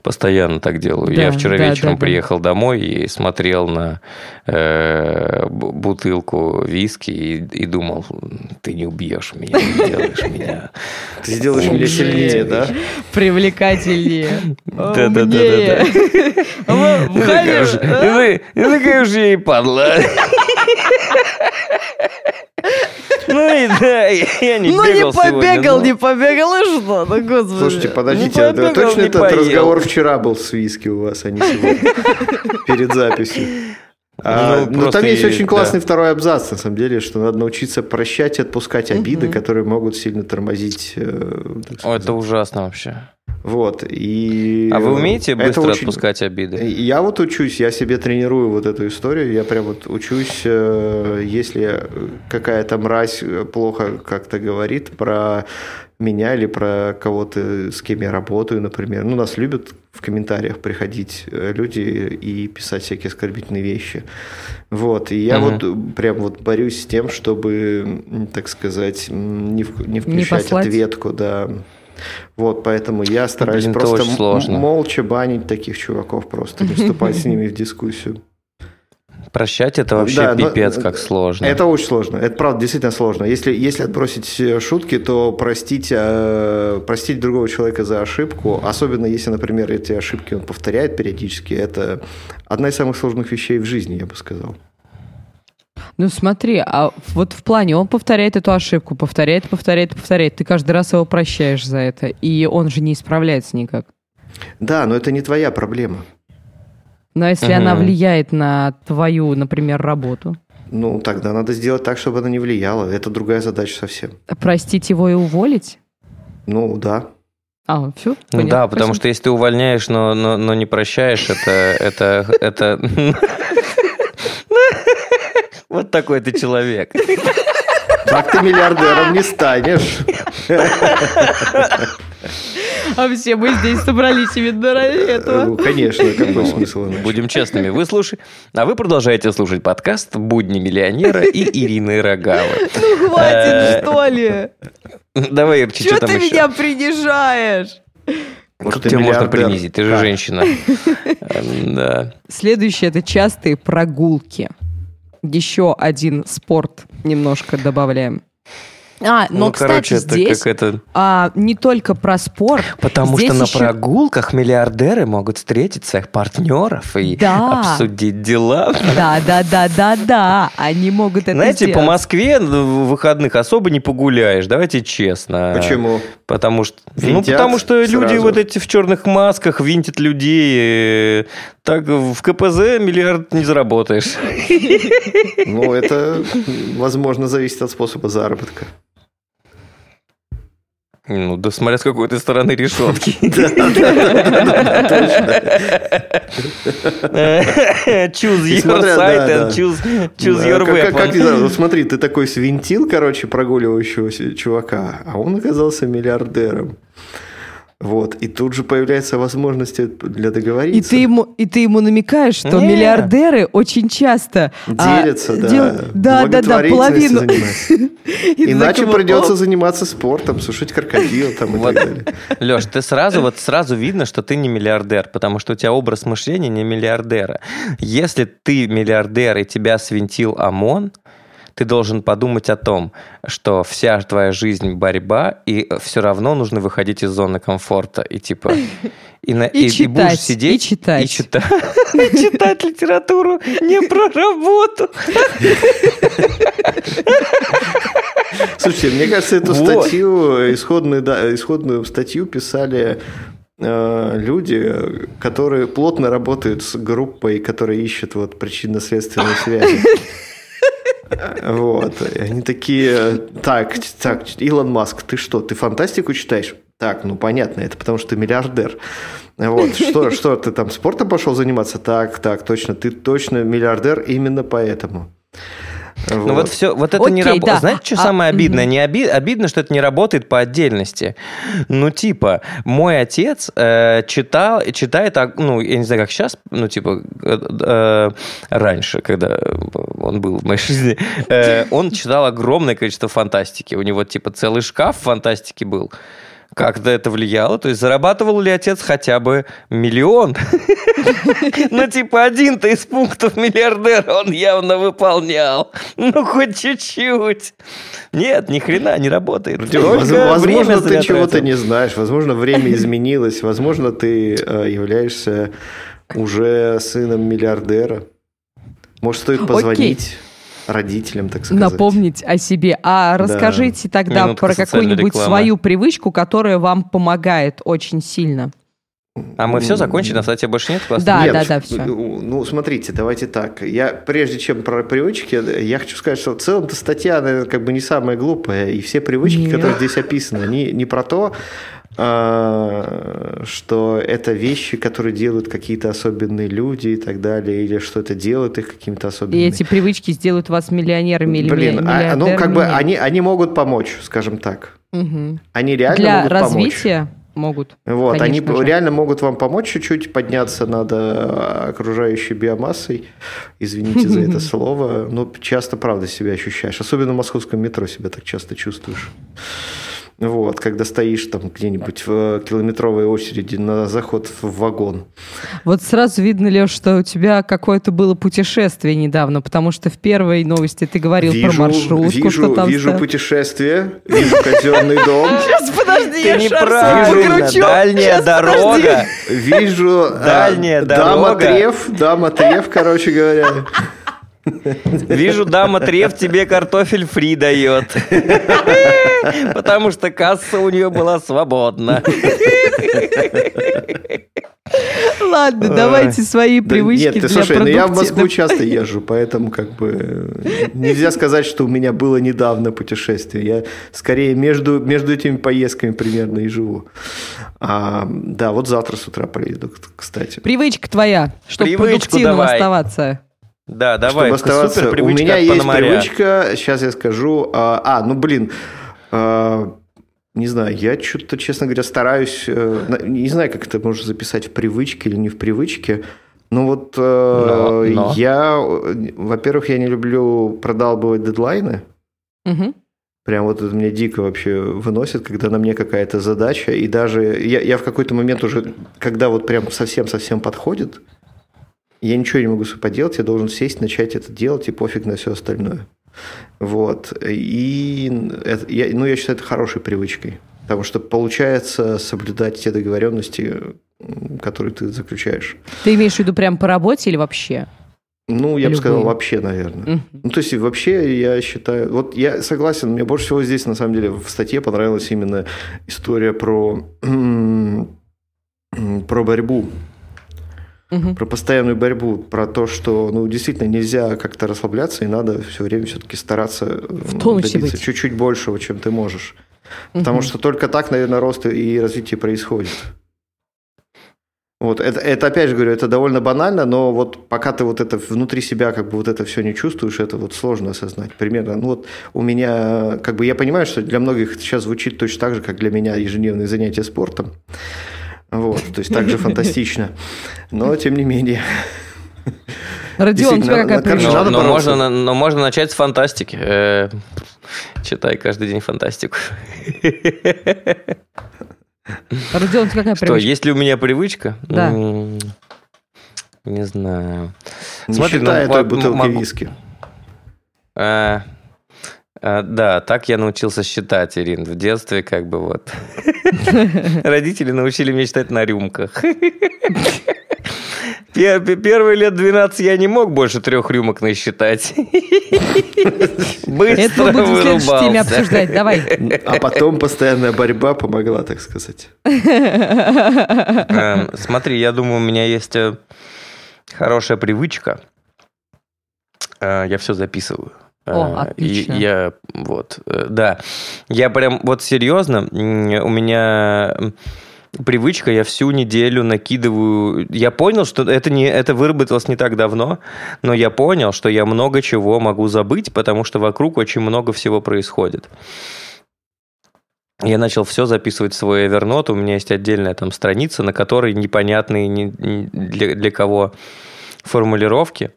Постоянно так делаю. Да, Я вчера да, вечером да, приехал да. домой и смотрел на э, бутылку виски и, и думал, ты не убьешь меня, не сделаешь [LAUGHS] меня. Ты сделаешь меня сильнее, да? [LAUGHS] Привлекательнее. Да, да, да, да. [LAUGHS] И такая уже и падла. Ну и да, я не ну, бегал Ну не побегал, сегодня, не побегал, и что? Ну, господи. Слушайте, подождите, а побегал, точно этот поел. разговор вчера был с виски у вас, а не сегодня? [LAUGHS] Перед записью. А, ну, ну там есть и, очень классный да. второй абзац, на самом деле, что надо научиться прощать и отпускать обиды, угу. которые могут сильно тормозить. Э, О, это ужасно вообще. Вот, и... А вы умеете быстро очень... отпускать обиды? Я вот учусь, я себе тренирую вот эту историю, я прям вот учусь, э, если какая-то мразь плохо как-то говорит про меня или про кого-то, с кем я работаю, например. Ну, нас любят в комментариях приходить э, люди и писать всякие оскорбительные вещи. Вот, и я угу. вот прям вот борюсь с тем, чтобы, так сказать, не, не включать не ответку, да, вот, поэтому я стараюсь Блин, просто молча банить таких чуваков, просто не вступать с ними в дискуссию. Прощать это вообще да, пипец но, как сложно. Это очень сложно. Это правда действительно сложно. Если, если отбросить э, шутки, то простить, э, простить другого человека за ошибку, особенно если, например, эти ошибки он повторяет периодически, это одна из самых сложных вещей в жизни, я бы сказал. Ну смотри, а вот в плане он повторяет эту ошибку, повторяет, повторяет, повторяет. Ты каждый раз его прощаешь за это, и он же не исправляется никак. Да, но это не твоя проблема. Но если угу. она влияет на твою, например, работу? Ну, тогда надо сделать так, чтобы она не влияла. Это другая задача совсем. Простить его и уволить? Ну, да. А, все? Ну да, потому что если ты увольняешь, но, но, но не прощаешь, это... это, это... [LAUGHS] Вот такой ты человек. Так ты миллиардером не станешь. А все мы здесь собрались именно ради этого. Ну, конечно, какой смысл иначе? Будем честными. Вы слушаете, а вы продолжаете слушать подкаст «Будни миллионера» и Ирины Рогавы. Ну, хватит, э, что ли? Давай, Ирчи, что ты меня принижаешь? Как тебя можно принизить? Ты же женщина. Да. Следующее – это частые прогулки. Еще один спорт немножко добавляем. А, но, ну, кстати, короче, здесь это... а, не только про спорт. Потому что на еще... прогулках миллиардеры могут встретить своих партнеров и да. обсудить дела. Да, да, да, да, да. Они могут это Знаете, сделать. по Москве в выходных особо не погуляешь, давайте честно. Почему? Потому что, ну, потому что сразу. люди вот эти в черных масках винтят людей. Так в КПЗ миллиард не заработаешь. Ну, это, возможно, зависит от способа заработка. Ну, да смотря с какой ты стороны решетки. Choose your side and choose your weapon. Как [LAUGHS] Смотри, ты такой свинтил, короче, прогуливающегося чувака, а он оказался миллиардером. Вот, и тут же появляются возможности для договориться. И ты ему, и ты ему намекаешь, что Нет. миллиардеры очень часто а, делятся, а, да, дел... да, да, да, половину. [LAUGHS] Иначе придется заниматься спортом, сушить крокодил там и так далее. [LAUGHS] Леш, ты сразу вот сразу видно, что ты не миллиардер, потому что у тебя образ мышления не миллиардера. Если ты миллиардер и тебя свинтил ОМОН, ты должен подумать о том, что вся твоя жизнь борьба, и все равно нужно выходить из зоны комфорта. И типа... [LAUGHS] И, на, и, и, читать, и будешь сидеть и читать. И читать, [LAUGHS] читать литературу не про работу. [LAUGHS] Слушайте, мне кажется, эту статью, исходную, да, исходную статью писали э, люди, которые плотно работают с группой, которая ищет вот причинно-следственные связи. Вот. И они такие, так, так, Илон Маск, ты что, ты фантастику читаешь? Так, ну понятно, это потому что ты миллиардер. Вот, что, что ты там спортом пошел заниматься? Так, так, точно, ты точно миллиардер именно поэтому. Вот. Ну вот все, вот это Окей, не работает. Да. Знаете, что а, самое обидное? Угу. Не оби... обидно, что это не работает по отдельности. Ну типа, мой отец э, читал, читает, ну я не знаю, как сейчас, ну типа э, э, раньше, когда он был в моей жизни, э, он читал огромное количество фантастики. У него типа целый шкаф фантастики был. Как-то это влияло? То есть зарабатывал ли отец хотя бы миллион? [LAUGHS] Ну, типа, один-то из пунктов миллиардера он явно выполнял. Ну, хоть чуть-чуть. Нет, ни хрена не работает. Возможно, ты чего-то не знаешь. Возможно, время изменилось. Возможно, ты э, являешься уже сыном миллиардера. Может, стоит позвонить? Родителям, так сказать. Напомнить о себе. А расскажите да. тогда Минутка про какую-нибудь свою привычку, которая вам помогает очень сильно. А мы все закончили, на сайте больше нет класса? Да, нет, да, да, все. Ну, смотрите, давайте так. Я, прежде чем про привычки, я хочу сказать, что в целом-то статья, наверное, как бы не самая глупая, и все привычки, нет. которые здесь описаны, они не про то, а, что это вещи, которые делают какие-то особенные люди и так далее, или что это делает их какими-то особенными. И эти привычки сделают вас миллионерами или Блин, а, ну как бы они, они могут помочь, скажем так. Угу. Они реально Для могут развития помочь. Могут. Вот, они же. реально могут вам помочь чуть-чуть подняться над э, окружающей биомассой. Извините за это [LAUGHS] слово, но часто правда себя ощущаешь. Особенно в московском метро себя так часто чувствуешь. Вот, когда стоишь там где-нибудь в километровой очереди на заход в вагон. Вот сразу видно, Леш, что у тебя какое-то было путешествие недавно, потому что в первой новости ты говорил вижу, про маршрутку, вижу, что там Вижу стоит. путешествие, вижу казенный дом, [LAUGHS] Сейчас, подожди, Ты я шар неправильно. покручу. Дальняя дорога. вижу а, Дальняя дама дорога. треф, дама треф, короче говоря. Вижу, дама Треф тебе картофель фри дает. Потому что касса у нее была свободна. Ладно, давайте свои привычки Нет, ты слушай, ну я в Москву часто езжу, поэтому как бы э, нельзя сказать, что у меня было недавно путешествие. Я скорее между, между этими поездками примерно и живу. А, да, вот завтра с утра поеду, кстати. Привычка твоя, чтобы Привычку продуктивным давай. оставаться. Да, давай. Чтобы оставаться, супер у привычка меня от есть Пономаря. привычка, сейчас я скажу. А, а, ну блин, а, не знаю, я что-то, честно говоря, стараюсь, э, не знаю, как это можно записать в привычке или не в привычке. Но вот э, Но, но. я, во-первых, я не люблю продалбывать дедлайны. Мгм. Прям вот это меня дико вообще выносит, когда на мне какая-то задача, и даже я, я в какой-то момент уже, когда вот прям совсем-совсем подходит, я ничего не могу с собой поделать, я должен сесть, начать это делать, и пофиг на все остальное. Вот. И это- я, ну, я считаю это хорошей привычкой, потому что получается соблюдать те договоренности, которые ты заключаешь. Ты имеешь в виду прям по работе или вообще? Ну, я бы Любые. сказал, вообще, наверное. Мгм. Ну, то есть, вообще, я считаю... Вот я согласен, мне больше всего здесь, на самом деле, в статье понравилась именно история про, [CLEARS THROAT] про борьбу, Мгм. про постоянную борьбу, про то, что, ну, действительно, нельзя как-то расслабляться, и надо все время все-таки стараться в добиться быть. чуть-чуть большего, чем ты можешь. Потому Мгм. что только так, наверное, рост и развитие происходит. Вот, это, это, опять же говорю, это довольно банально, но вот пока ты вот это внутри себя как бы вот это все не чувствуешь, это вот сложно осознать. Примерно, ну вот у меня, как бы я понимаю, что для многих это сейчас звучит точно так же, как для меня ежедневные занятия спортом. Вот, то есть так же фантастично. Но, тем не менее. Родион, у тебя какая на- короче, привычка? Но, но можно, но можно начать с фантастики. Э, Читай каждый день фантастику. Родион, у тебя какая Что, привычка? есть ли у меня привычка? Да. Не знаю. Не Смотри, считая ну, той м- бутылки могу- виски. А, а, да, так я научился считать, Ирин, в детстве как бы вот. [LAUGHS] Родители научили меня считать на рюмках. [LAUGHS] Пер- пер- Первые лет 12 я не мог больше трех рюмок насчитать. [LAUGHS] Быстро Это мы будем в следующей теме обсуждать. Давай. А потом постоянная борьба помогла, так сказать. Эм, Смотри, я думаю, у меня есть э, хорошая привычка. Э, Я все записываю. О, Э, и отлично. я вот, э, да, я прям вот серьезно, у меня привычка, я всю неделю накидываю. Я понял, что это не это выработалось не так давно, но я понял, что я много чего могу забыть, потому что вокруг очень много всего происходит. Я начал все записывать в свой Evernote. У меня есть отдельная там страница, на которой непонятные для, для кого формулировки.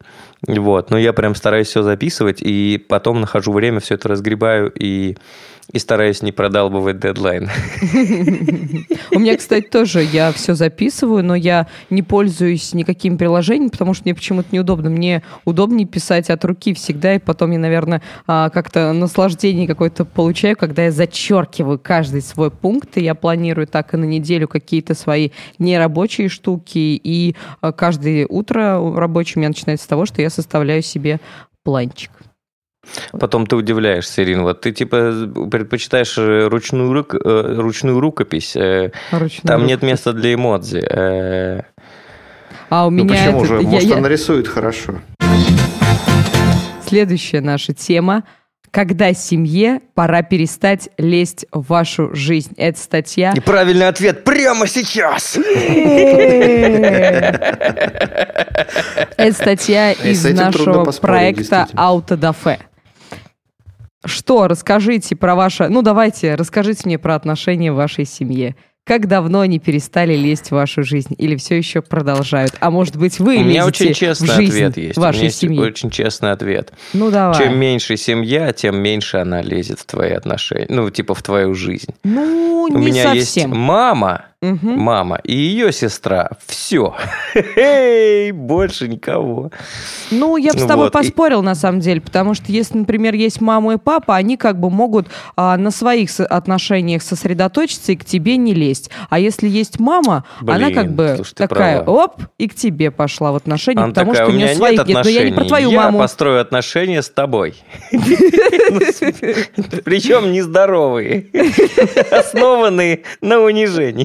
Вот. Но я прям стараюсь все записывать, и потом нахожу время, все это разгребаю и, и стараюсь не продалбывать дедлайн. У меня, кстати, тоже я все записываю, но я не пользуюсь никаким приложением, потому что мне почему-то неудобно. Мне удобнее писать от руки всегда, и потом я, наверное, а, как-то наслаждение какое-то получаю, когда я зачеркиваю каждый свой пункт, и я планирую так и на неделю какие-то свои нерабочие штуки, и а, каждое утро рабочее у меня начинается с того, что я составляю себе планчик. Потом ты удивляешься, Ирин, вот ты типа предпочитаешь э, ручную, рук- э, ручную рукопись, э, Ручной там рук. нет места для эмодзи. А у Ну меня почему этот- же? я- Может, я- он нарисует хорошо. Следующая наша тема. Когда семье пора перестать лезть в вашу жизнь. Это статья. И правильный ответ прямо сейчас! Это статья И из нашего проекта. Аутодафе. Что, расскажите про ваше... Ну, давайте, расскажите мне про отношения в вашей семье. Как давно они перестали лезть в вашу жизнь? Или все еще продолжают? А может быть, вы У меня очень честный в жизнь ответ есть. У вашей меня есть семьи? очень честный ответ. Ну, давай. Чем меньше семья, тем меньше она лезет в твои отношения. Ну, типа в твою жизнь. Ну, У не меня совсем. есть мама, Мгм. мама и ее сестра. Все. Больше никого. Ну, я бы с тобой вот, и- поспорил, на самом деле, потому что если, например, есть мама и папа, они как бы могут а, на своих отношениях сосредоточиться и к тебе не лезть. А если есть мама, она Блин, как бы слушай, такая, права. оп, и к тебе пошла в отношения, Она потому такая, что у меня своих нет нет. Но я не про твою я маму. построю отношения с тобой. [LAUGHS] Причем нездоровые. [LAUGHS] Основанные на унижении.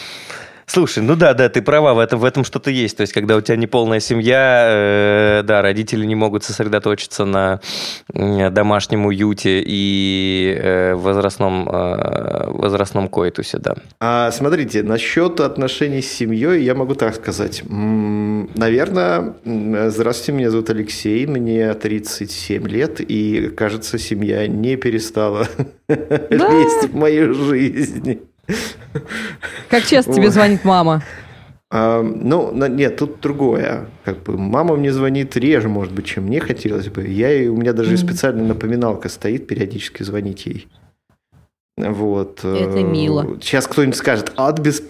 Слушай, ну да, да, ты права, в этом, в этом что-то есть. То есть, когда у тебя неполная семья, э, да, родители не могут сосредоточиться на э, домашнем уюте и э, возрастном, э, возрастном коитусе, да. А, смотрите, насчет отношений с семьей я могу так сказать. Наверное, здравствуйте, меня зовут Алексей, мне 37 лет, и, кажется, семья не перестала [LAUGHS] лезть в мою жизнь. Как часто тебе звонит мама? А, ну, нет, тут другое. Как бы мама мне звонит реже, может быть, чем мне хотелось бы. Я, ей- у меня даже Мгм. специальная напоминалка стоит, периодически звонить ей. Вот. Это э, мило. Сейчас кто-нибудь скажет, а от без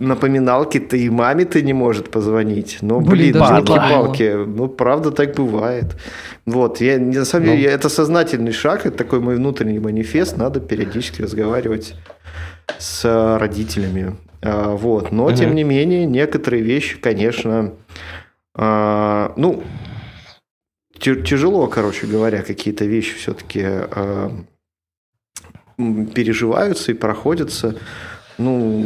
напоминалки-то и маме-то не может позвонить. Ну, Блин, блин, даже это палки Ну, правда, так бывает. Вот, я, на самом Ну. деле, это сознательный шаг, это такой мой внутренний манифест, надо периодически разговаривать с родителями. А, Вот, но, тем не менее, некоторые вещи, конечно, а, ну, тяжело, короче говоря, какие-то вещи все-таки переживаются и проходятся. Ну,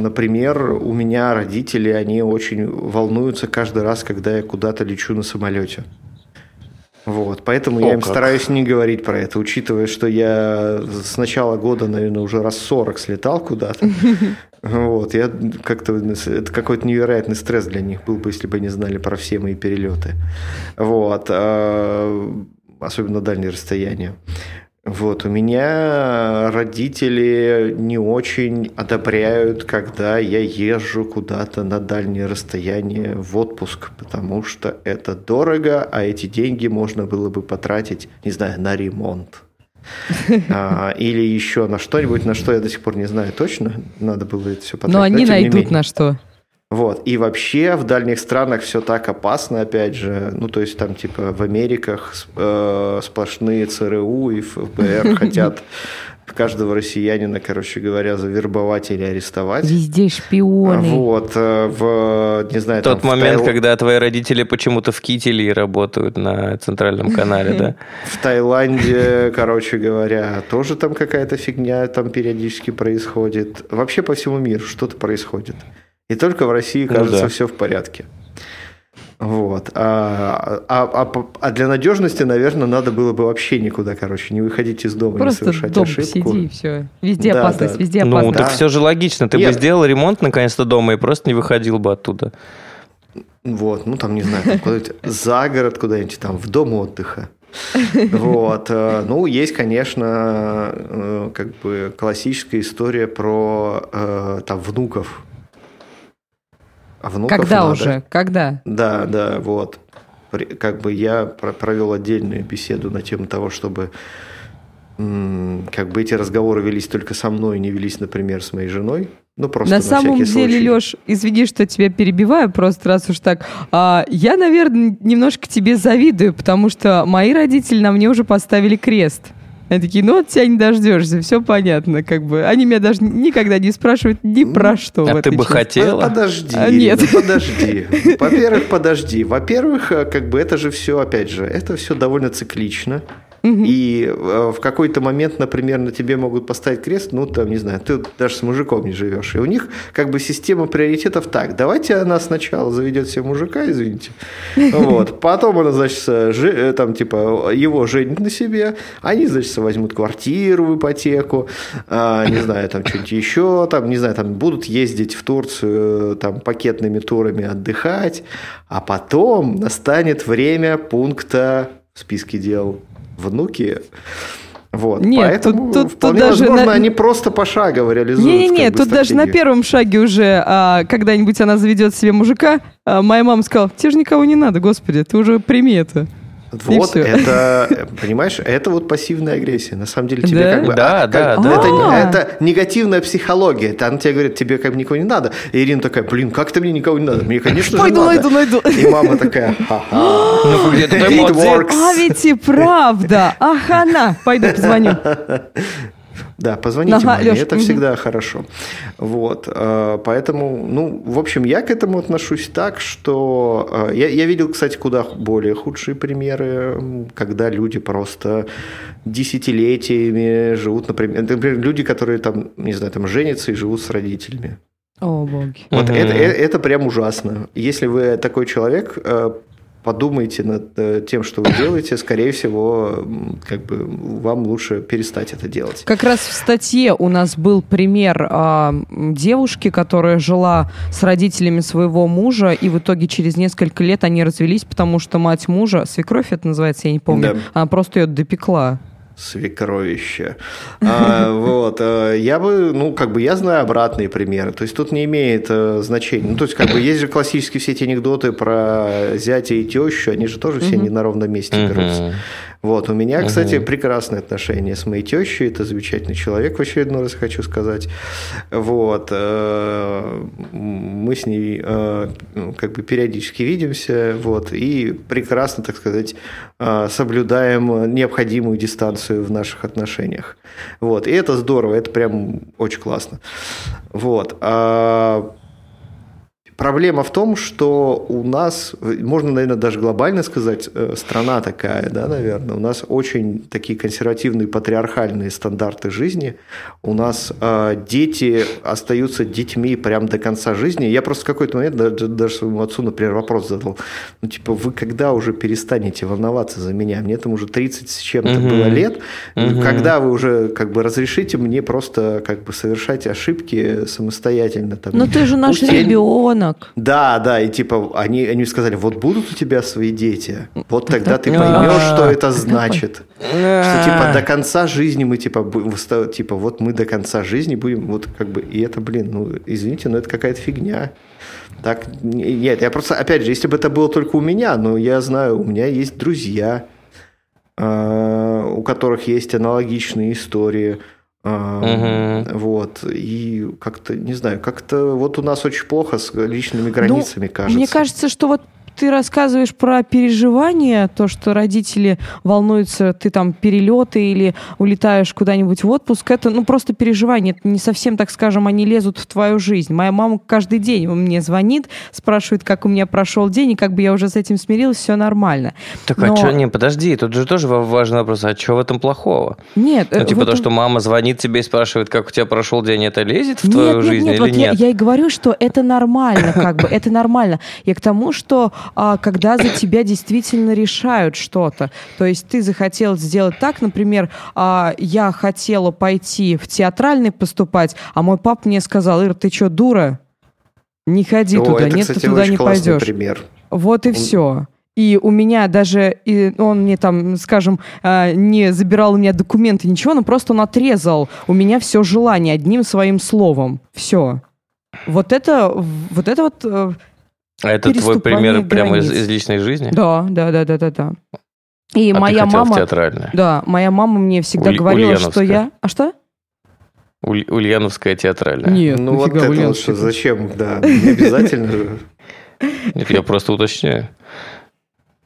например, у меня родители, они очень волнуются каждый раз, когда я куда-то лечу на самолете. Вот, поэтому О, я им как. стараюсь не говорить про это, учитывая, что я с начала года, наверное, уже раз 40 слетал куда-то. [LAUGHS] Вот, я как-то, это какой-то невероятный стресс для них был бы, если бы они знали про все мои перелеты. Вот, а, особенно дальние расстояния. Вот, у меня родители не очень одобряют, когда я езжу куда-то на дальние расстояния в отпуск, потому что это дорого, а эти деньги можно было бы потратить, не знаю, на ремонт. [LAUGHS] А, или еще на что-нибудь, на что я до сих пор не знаю точно. Надо было это все потратить. Но они не найдут на что. Вот. И вообще в дальних странах все так опасно, опять же. Ну, то есть там типа в Америках э, сплошные ЦРУ и ФБР [LAUGHS] хотят каждого россиянина, короче говоря, завербовать или арестовать. Везде шпионы. Вот, э, в, не знаю, Тот там, в момент, Таил- когда твои родители почему-то в кителе работают на центральном канале, да? [LAUGHS] в Таиланде, короче говоря, тоже там какая-то фигня там периодически происходит. Вообще по всему миру что-то происходит. И только в России, Ну кажется, да. все в порядке. Вот. А, а- а а для надежности, наверное, надо было бы вообще никуда, короче, не выходить из дома, Просто не совершать дом ошибку. сиди и все. Везде Да, опасность, да. везде Ну, опасность. так все же логично. Ты бы Нет. сделал ремонт наконец-то дома и просто не выходил бы оттуда. Вот, ну там, не знаю, там куда-нибудь [LAUGHS] за город куда-нибудь, там в дом отдыха. Вот. э, Ну, есть, конечно, э, как бы классическая история про э, там внуков. А внуков Когда надо- уже? Когда? Да, да, вот. Как бы я про- провел отдельную беседу на тему того, чтобы как бы эти разговоры велись только со мной, не велись, например, с моей женой. Ну, просто На на, самом деле, случай. Леш, извини, что тебя перебиваю, просто раз уж так. А, я, наверное, немножко тебе завидую, потому что мои родители на мне уже поставили крест. Они такие, ну от тебя не дождешься, все понятно, как бы. Они меня даже никогда не спрашивают ни про что. в А ты бы части. хотела? Подожди, А, Ирина, нет. подожди. Во-первых, подожди. Во-первых, э, как бы это же все, опять же, это все довольно циклично. И э, в какой-то момент, например, на тебе могут поставить крест, ну, там, не знаю, ты даже с мужиком не живешь. И у них как бы система приоритетов так. Давайте она сначала заведет себе мужика, извините. [LAUGHS] Вот. Потом она, значит, жи- э, там, типа, его женит на себе. Они, значит, возьмут квартиру в ипотеку. а, не знаю, там, что-нибудь еще. Там, не знаю, там, будут ездить в Турцию, там, пакетными турами отдыхать. А потом настанет время пункта в списке дел внуки. Вот, Нет, поэтому тут, тут, вполне тут даже возможно, на... они просто пошагово реализуют. Не-не-не, тут даже на первом шаге уже, а, когда-нибудь она заведет себе мужика, а, моя мама сказала, тебе же никого не надо, господи, ты уже прими это. Вот это, понимаешь, это вот пассивная агрессия. На самом деле тебе да? как бы... Да, а, да, как, да. Это, это негативная психология. Это она тебе говорит, тебе как бы никого не надо. И Ирина такая, блин, как это мне никого не надо? Мне, конечно же, Пойду найду, найду. И мама такая, ха-ха. Ну, It works. А ведь и правда. Ага, на, пойду позвоню. [LAUGHS] Да, позвоните ага, маме, Леш, это угу. всегда хорошо. Вот, э, поэтому, ну, в общем, я к этому отношусь так, что э, я, я видел, кстати, куда более худшие примеры, когда люди просто десятилетиями живут, например, например люди, которые там, не знаю, там женятся и живут с родителями. О, боги. Вот угу. это, это, это прям ужасно. Если вы такой человек, э, подумайте над э, тем, что вы делаете, скорее всего, как бы вам лучше перестать это делать. Как раз в статье у нас был пример э, девушки, которая жила с родителями своего мужа, и в итоге через несколько лет они развелись, потому что мать мужа, свекровь это называется, я не помню, да. она просто ее допекла свекровище. А, [LAUGHS] вот. Э, я бы, ну, как бы я знаю обратные примеры. То есть тут не имеет э, значения. Ну, то есть, как бы есть же классические все эти анекдоты про зятя и тещу, они же тоже все не на ровном месте берутся. Вот, у меня, кстати, угу. прекрасные отношения с моей тещей, это замечательный человек, в очередной раз хочу сказать. Вот, э, мы с ней э, ну, как бы периодически видимся, вот, и прекрасно, так сказать, э, соблюдаем необходимую дистанцию в наших отношениях. Вот, и это здорово, это прям очень классно. Вот. А Проблема в том, что у нас, можно, наверное, даже глобально сказать, э, страна такая, да, наверное, у нас очень такие консервативные патриархальные стандарты жизни. У нас э, дети остаются детьми прям до конца жизни. Я просто в какой-то момент даже, даже своему отцу, например, вопрос задал. Ну, типа, вы когда уже перестанете волноваться за меня? Мне там уже 30 с чем-то угу. было лет. Угу. Когда вы уже как бы разрешите мне просто как бы совершать ошибки самостоятельно? Там, Но ты же наш ребенок ребенок. Да, да, и типа они, они сказали, вот будут у тебя свои дети, вот тогда ты [LAUGHS] поймешь, что это [LAUGHS] значит. Что типа до конца жизни мы типа, типа вот мы до конца жизни будем, вот как бы, и это, блин, ну извините, но это какая-то фигня. Так, нет, я просто, опять же, если бы это было только у меня, но я знаю, у меня есть друзья, а, у которых есть аналогичные истории – Угу. Вот. И как-то, не знаю, как-то вот у нас очень плохо с личными границами, ну, кажется. Мне кажется, что вот ты рассказываешь про переживания, то, что родители волнуются, ты там перелеты или улетаешь куда-нибудь в отпуск, это ну просто переживание, это не совсем, так скажем, они лезут в твою жизнь. Моя мама каждый день мне звонит, спрашивает, как у меня прошел день, и как бы я уже с этим смирилась, все нормально. Так а Но... а что, не, подожди, тут же тоже важный вопрос, а что в этом плохого? Нет. Ну, типа этом... то, что мама звонит тебе и спрашивает, как у тебя прошел день, это лезет в нет, твою нет, жизнь нет, или вот нет? Я, я и говорю, что это нормально, как бы, это нормально. Я к тому, что когда за тебя действительно решают что-то. То есть ты захотел сделать так, например, а, я хотела пойти в театральный поступать, а мой папа мне сказал, Ир, ты что, дура? Не ходи О, туда, это, нет, кстати, ты туда не пойдешь. Пример. Вот и Он... все. И у меня даже, и он мне там, скажем, а, не забирал у меня документы, ничего, но просто он отрезал у меня все желание одним своим словом. Все. Вот это, вот это вот а это твой пример прямо из, из личной жизни? Да, да, да, да, да, да. И а моя ты мама. театральное? Да, моя мама мне всегда Уль, говорила, что я. А что? Уль, Ульяновская театральная. Нет, ну вот это что, зачем, да, не обязательно же. Нет, я просто уточняю.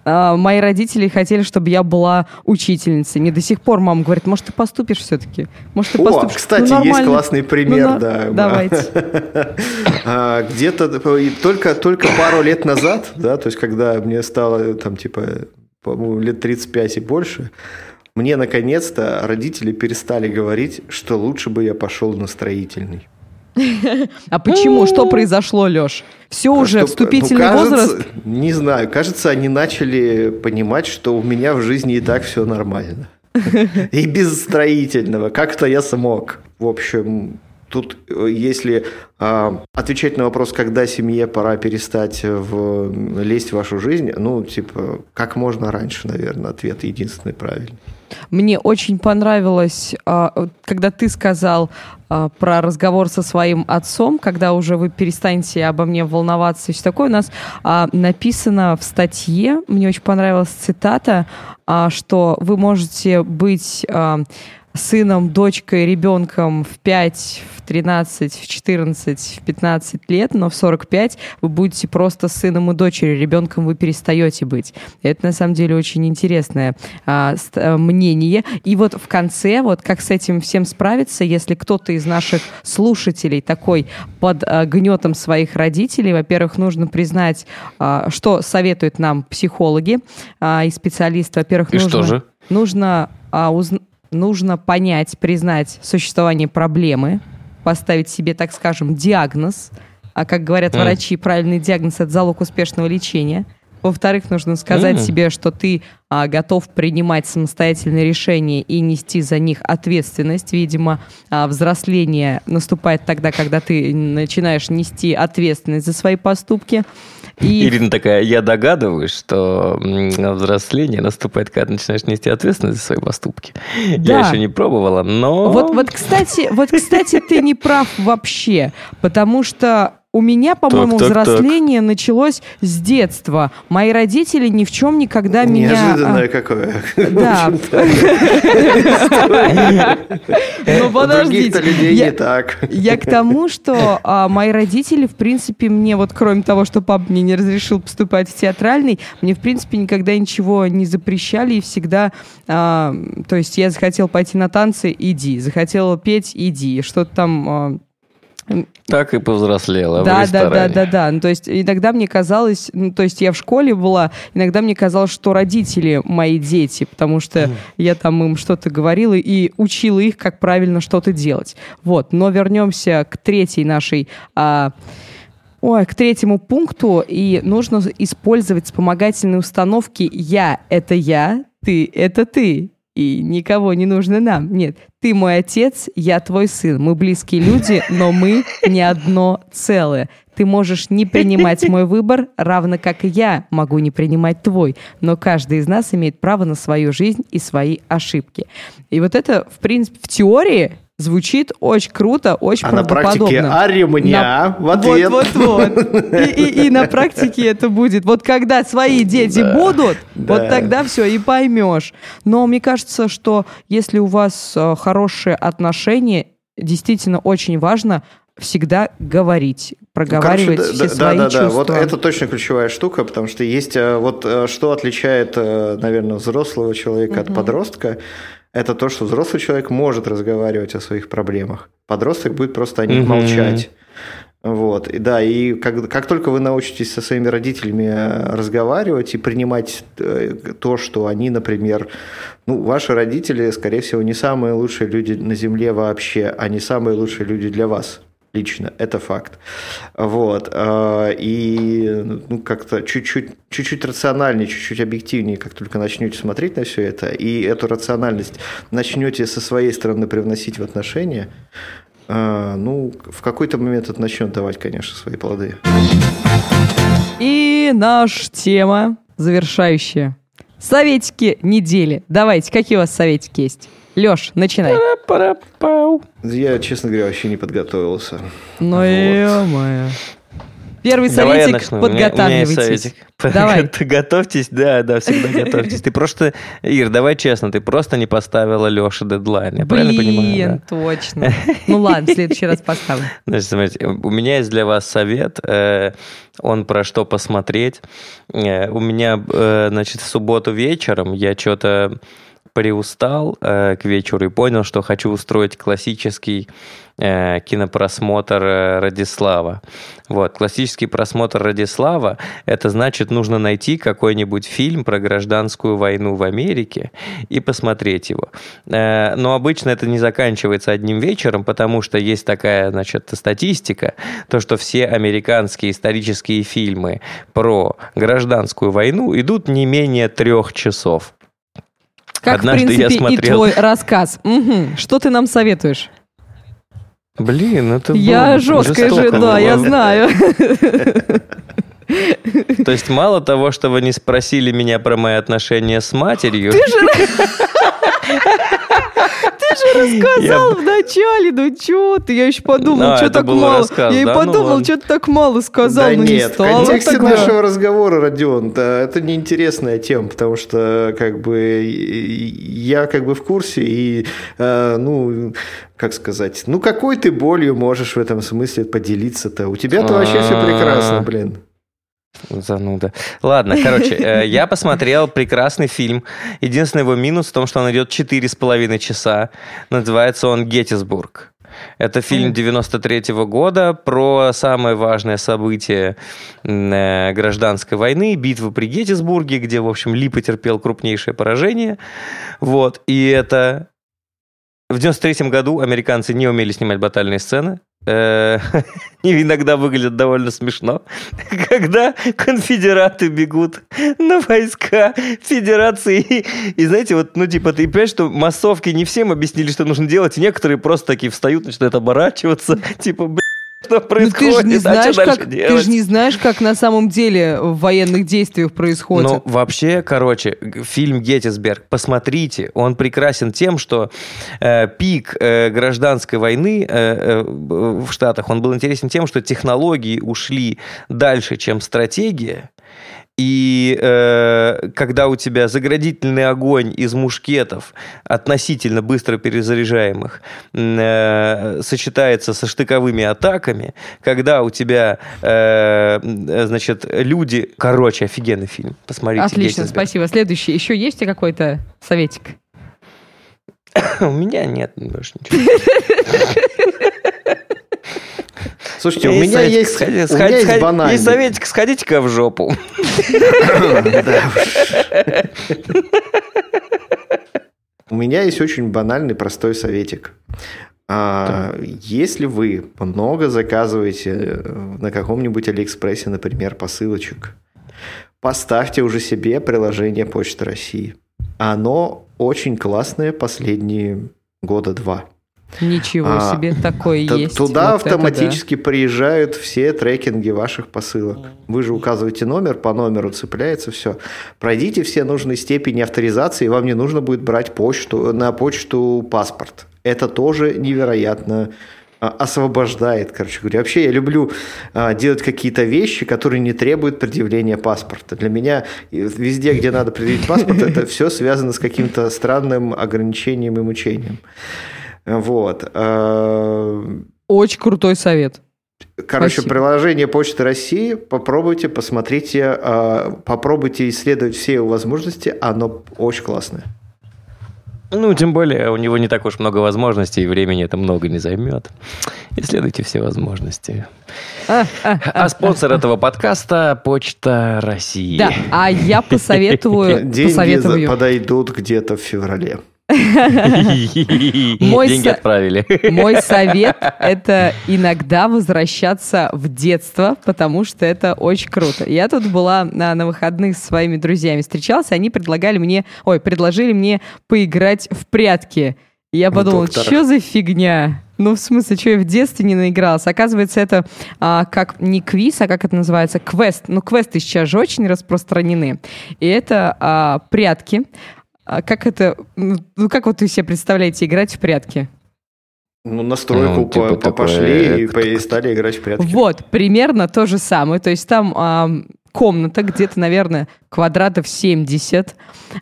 А, мои родители хотели, чтобы я была учительницей. Мне до сих пор мама говорит, может, ты поступишь все-таки? Может, ты О, поступишь? кстати, ну, есть классный пример, ну, да. Давайте. [LAUGHS] А, где-то только, только пару лет назад, да, то есть, когда мне стало там, типа, по-моему, лет 35 и больше, мне наконец-то родители перестали говорить, что лучше бы я пошел на строительный. А почему? Что произошло, Леш? Все уже, вступительный ну, возраст? Не знаю, кажется, они начали понимать, что у меня в жизни и так все нормально. [LAUGHS] И без строительного. Как-то я смог. В общем, тут, э, если э, отвечать на вопрос, когда семье пора перестать в, лезть в вашу жизнь, ну, типа, как можно раньше, наверное, ответ единственный правильный. Мне очень понравилось, а, когда ты сказал а, про разговор со своим отцом, когда уже вы перестанете обо мне волноваться и все такое. У нас написано в статье, мне очень понравилась цитата, что вы можете быть сыном, дочкой, ребенком в 5, в 13, в 14, в 15 лет, но в 45 вы будете просто сыном и дочерью, ребенком вы перестаете быть. Это на самом деле очень интересное а, а, мнение. И вот в конце, вот как с этим всем справиться, если кто-то из наших слушателей такой под а, гнетом своих родителей, во-первых, нужно признать, а, что советуют нам психологи а, и специалисты. Во-первых, нужно, нужно а, узнать нужно понять, признать существование проблемы, поставить себе, так скажем, диагноз. А как говорят mm. врачи, правильный диагноз – это залог успешного лечения. Во-вторых, нужно сказать mm. себе, что ты а, готов принимать самостоятельные решения и нести за них ответственность. Видимо, а, взросление наступает тогда, когда ты начинаешь нести ответственность за свои поступки. И... [LAUGHS] Ирина такая, я догадываюсь, что взросление наступает, когда начинаешь нести ответственность за свои поступки. Да. Я еще не пробовала, но... Вот, вот, кстати, вот, кстати, ты не прав вообще, потому что у меня, по-моему, так, так, взросление так. началось с детства. Мои родители ни в чем никогда меня... Неожиданное а, какое. Да. [LAUGHS] Ну, подождите. людей не так. Я к тому, что а, мои родители, в принципе, мне вот кроме того, что папа мне не разрешил поступать в театральный, мне, в принципе, никогда ничего не запрещали и всегда... А, то есть я захотел пойти на танцы, иди. Захотела петь, иди. Что-то там так и повзрослела да, в Да, да, да, да. Ну, то есть иногда мне казалось, ну, то есть я в школе была, иногда мне казалось, что родители мои дети, потому что mm. я там им что-то говорила и учила их, как правильно что-то делать. Вот, но вернемся к третьей нашей... А, Ой, к третьему пункту, и нужно использовать вспомогательные установки «я» — это я, «ты» — это ты и никого не нужно нам. Нет, ты мой отец, я твой сын. Мы близкие люди, но мы не одно целое. Ты можешь не принимать мой выбор, равно как и я могу не принимать твой. Но каждый из нас имеет право на свою жизнь и свои ошибки. И вот это, в принципе, в теории Звучит очень круто, очень а правдоподобно. на практике «Ари меня» на... в ответ. Вот-вот-вот. И, и, и на практике это будет. Вот когда свои дети да, будут, да. вот тогда все, и поймешь. Но мне кажется, что если у вас э, хорошие отношения, действительно очень важно всегда говорить, проговаривать Короче, все да, свои да, да, чувства. Да, вот это точно ключевая штука, потому что есть э, вот э, что отличает, наверное, взрослого человека угу. от подростка, это то, что взрослый человек может разговаривать о своих проблемах. Подросток будет просто о них угу. молчать. Вот, и да, и как, как только вы научитесь со своими родителями э, разговаривать и принимать э, то, что они, например, ну, ваши родители, скорее всего, не самые лучшие люди на Земле вообще, они самые лучшие люди для вас лично, это факт. Вот. А, и ну, как-то чуть-чуть, чуть-чуть рациональнее, чуть-чуть объективнее, как только начнете смотреть на все это, и эту рациональность начнете со своей стороны привносить в отношения, а, ну, в какой-то момент это начнет давать, конечно, свои плоды. И наша тема завершающая. Советики недели. Давайте, какие у вас советики есть? Леш, начинай. Я, честно говоря, вообще не подготовился. Ну, вот. ё-моё. Первый Давай советик, подготавливайтесь. У меня, у меня есть советик. [LAUGHS] Давай. [LAUGHS] Готовьтесь, да, да, всегда [LAUGHS] готовьтесь. Ты просто, Ир, давай честно, ты просто не поставила Леше дедлайн. Я правильно понимаю? Блин, точно. Ну ладно, в следующий раз поставлю. Значит, смотрите, у меня есть для вас совет. Э, он про что посмотреть. Э, у меня, э, значит, в субботу вечером я что-то приустал э, к вечеру и понял, что хочу устроить классический э, кинопросмотр э, Радислава. Вот, классический просмотр Радислава, это значит, нужно найти какой-нибудь фильм про гражданскую войну в Америке и посмотреть его. Э, но обычно это не заканчивается одним вечером, потому что есть такая, значит, статистика, то, что все американские исторические фильмы про гражданскую войну идут не менее трех часов. Как, Однажды в принципе, я смотрел... и твой рассказ. Угу. Что ты нам советуешь? Блин, это Я жесткая жена, я знаю. То есть мало того, что вы не спросили меня про мои отношения с матерью... Ты же... Же рассказал я... вначале, ну что ты? Я еще подумал, а, что так мало. Рассказ, я да? и подумал, ну, что ты так мало сказал, да но нет, не стал. в контексте тогда. нашего разговора, Родион, да, это неинтересная тема, потому что как бы я как бы в курсе и, э, ну, как сказать, ну какой ты болью можешь в этом смысле поделиться-то? У тебя-то вообще все прекрасно, блин. Зануда. Ладно, короче, э, [LAUGHS] я посмотрел прекрасный фильм. Единственный его минус в том, что он идет 4,5 часа. Называется он «Геттисбург». Это фильм 93 -го года про самое важное событие э, гражданской войны, битву при Геттисбурге, где, в общем, Ли потерпел крупнейшее поражение. Вот. И это в 93 году американцы не умели снимать батальные сцены. Э, [LAUGHS] иногда выглядят довольно смешно, [LAUGHS] когда конфедераты бегут на войска федерации. И, знаете, вот, ну, типа, ты понимаешь, что массовки не всем объяснили, что нужно делать, и некоторые просто такие встают, начинают оборачиваться, [LAUGHS] типа, что происходит, ну, ты же не знаешь, а как, Ты же не знаешь, как на самом деле в военных действиях происходит. Ну, вообще, короче, фильм «Геттисберг», посмотрите, он прекрасен тем, что э, пик э, гражданской войны э, э, в Штатах, он был интересен тем, что технологии ушли дальше, чем стратегия, и э, когда у тебя заградительный огонь из мушкетов, относительно быстро перезаряжаемых, э, сочетается со штыковыми атаками, когда у тебя, э, значит, люди... Короче, офигенный фильм. Посмотрите. Отлично, спасибо. Следующий. Еще есть какой-то советик? [COUGHS] У меня нет больше ничего. [LAUGHS] Слушайте, у меня есть. Есть советик, сходите-ка в жопу. У меня есть очень банальный, простой советик. А, если вы много заказываете э, на каком-нибудь Алиэкспрессе, например, посылочек, поставьте уже себе приложение Почты России. Оно очень классное последние года два. Ничего а, себе, такое т- есть. Туда вот автоматически да. приезжают все трекинги ваших посылок. Вы же указываете номер, по номеру цепляется все. Пройдите все нужные степени авторизации, и вам не нужно будет брать почту, на почту паспорт. Это тоже невероятно а, освобождает, короче говоря. Вообще я люблю а, делать какие-то вещи, которые не требуют предъявления паспорта. Для меня везде, где надо предъявить паспорт, это все связано с каким-то странным ограничением и мучением. Вот. Э, Очень крутой совет. Короче, Спасибо. приложение Почты России, попробуйте, посмотрите, э, попробуйте исследовать все его возможности, оно очень классное. Ну, тем более, у него не так уж много возможностей, и времени это много не займет. Исследуйте все возможности. А, а, а, а спонсор этого подкаста – Почта России. Да, а я посоветую... [LAUGHS] Деньги подойдут где-то в феврале. Мой Деньги отправили. Мой совет – это иногда возвращаться в детство, потому что это очень круто. Я тут была на, на выходных с своими друзьями встречался, они предлагали мне, ой, предложили мне поиграть в прятки. Я подумала, что за фигня? Ну, в смысле, что я в детстве не наигралась? Оказывается, это а, как не квиз, а как это называется? Квест. Ну, квесты сейчас же очень распространены. И это а, прятки. А как это, ну, ну как вот вы себе представляете играть в прятки? Ну, настройку ну, типа по пошли и, и стали играть в прятки. Вот, примерно то же самое. То есть там а, комната где-то, наверное, квадратов 70.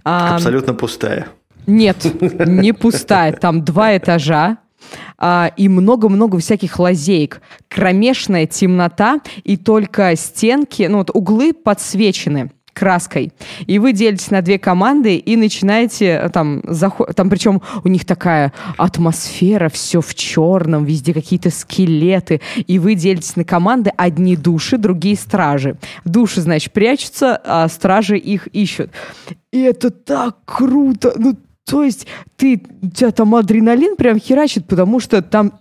А, Абсолютно пустая. Нет, [LAUGHS] не пустая. Там два этажа. А, и много-много всяких лазеек. Кромешная темнота, и только стенки, ну вот углы подсвечены краской. И вы делитесь на две команды и начинаете э, там, заход... там причем у них такая атмосфера, все в черном, везде какие-то скелеты. И вы делитесь на команды, одни души, другие стражи. Души, значит, прячутся, а стражи их ищут. И это так круто! Ну, то есть ты, у тебя там адреналин прям херачит, потому что там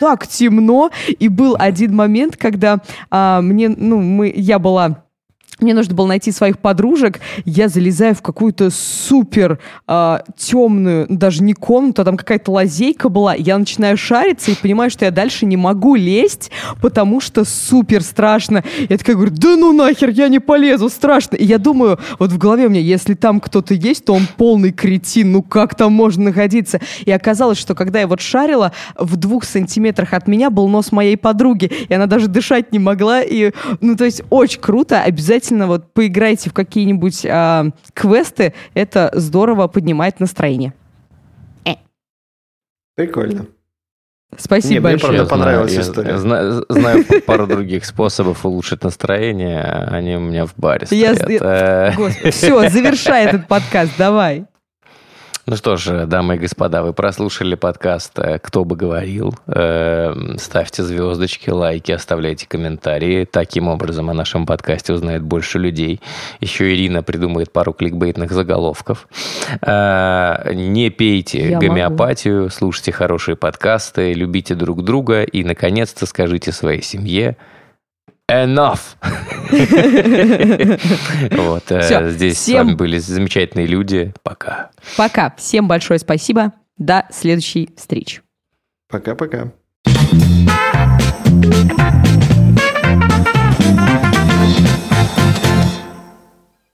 так темно. И был один момент, когда а, мне, ну, мы, я была мне нужно было найти своих подружек, я залезаю в какую-то супер э, темную, ну, даже не комнату, а там какая-то лазейка была, я начинаю шариться и понимаю, что я дальше не могу лезть, потому что супер страшно. Я такая говорю, да ну нахер, я не полезу, страшно. И я думаю, вот в голове у меня, если там кто-то есть, то он полный кретин, ну как там можно находиться? И оказалось, что когда я вот шарила, в двух сантиметрах от меня был нос моей подруги, и она даже дышать не могла, и, ну то есть очень круто, обязательно обязательно вот поиграйте в какие-нибудь а, квесты. Это здорово поднимает настроение. Э. Прикольно. Спасибо Не, большое. Мне правда понравилась знаю, история. Я знаю, знаю [LAUGHS] пару других способов улучшить настроение. Они у меня в баре стоят. Я... Господи, все, завершай этот [LAUGHS] подкаст, давай. Ну что ж, дамы и господа, вы прослушали подкаст э, «Кто бы говорил». Эм, ставьте звездочки, лайки, оставляйте комментарии. Таким образом о нашем подкасте узнает больше людей. Еще Ирина придумает пару кликбейтных заголовков. Э, не пейте Я гомеопатию, могу. слушайте хорошие подкасты, любите друг друга и, наконец-то, скажите своей семье – Enough. [LAUGHS] Вот, э, здесь с вами были замечательные люди. Пока. Пока. Всем большое спасибо. До следующей встречи. Пока-пока. thank you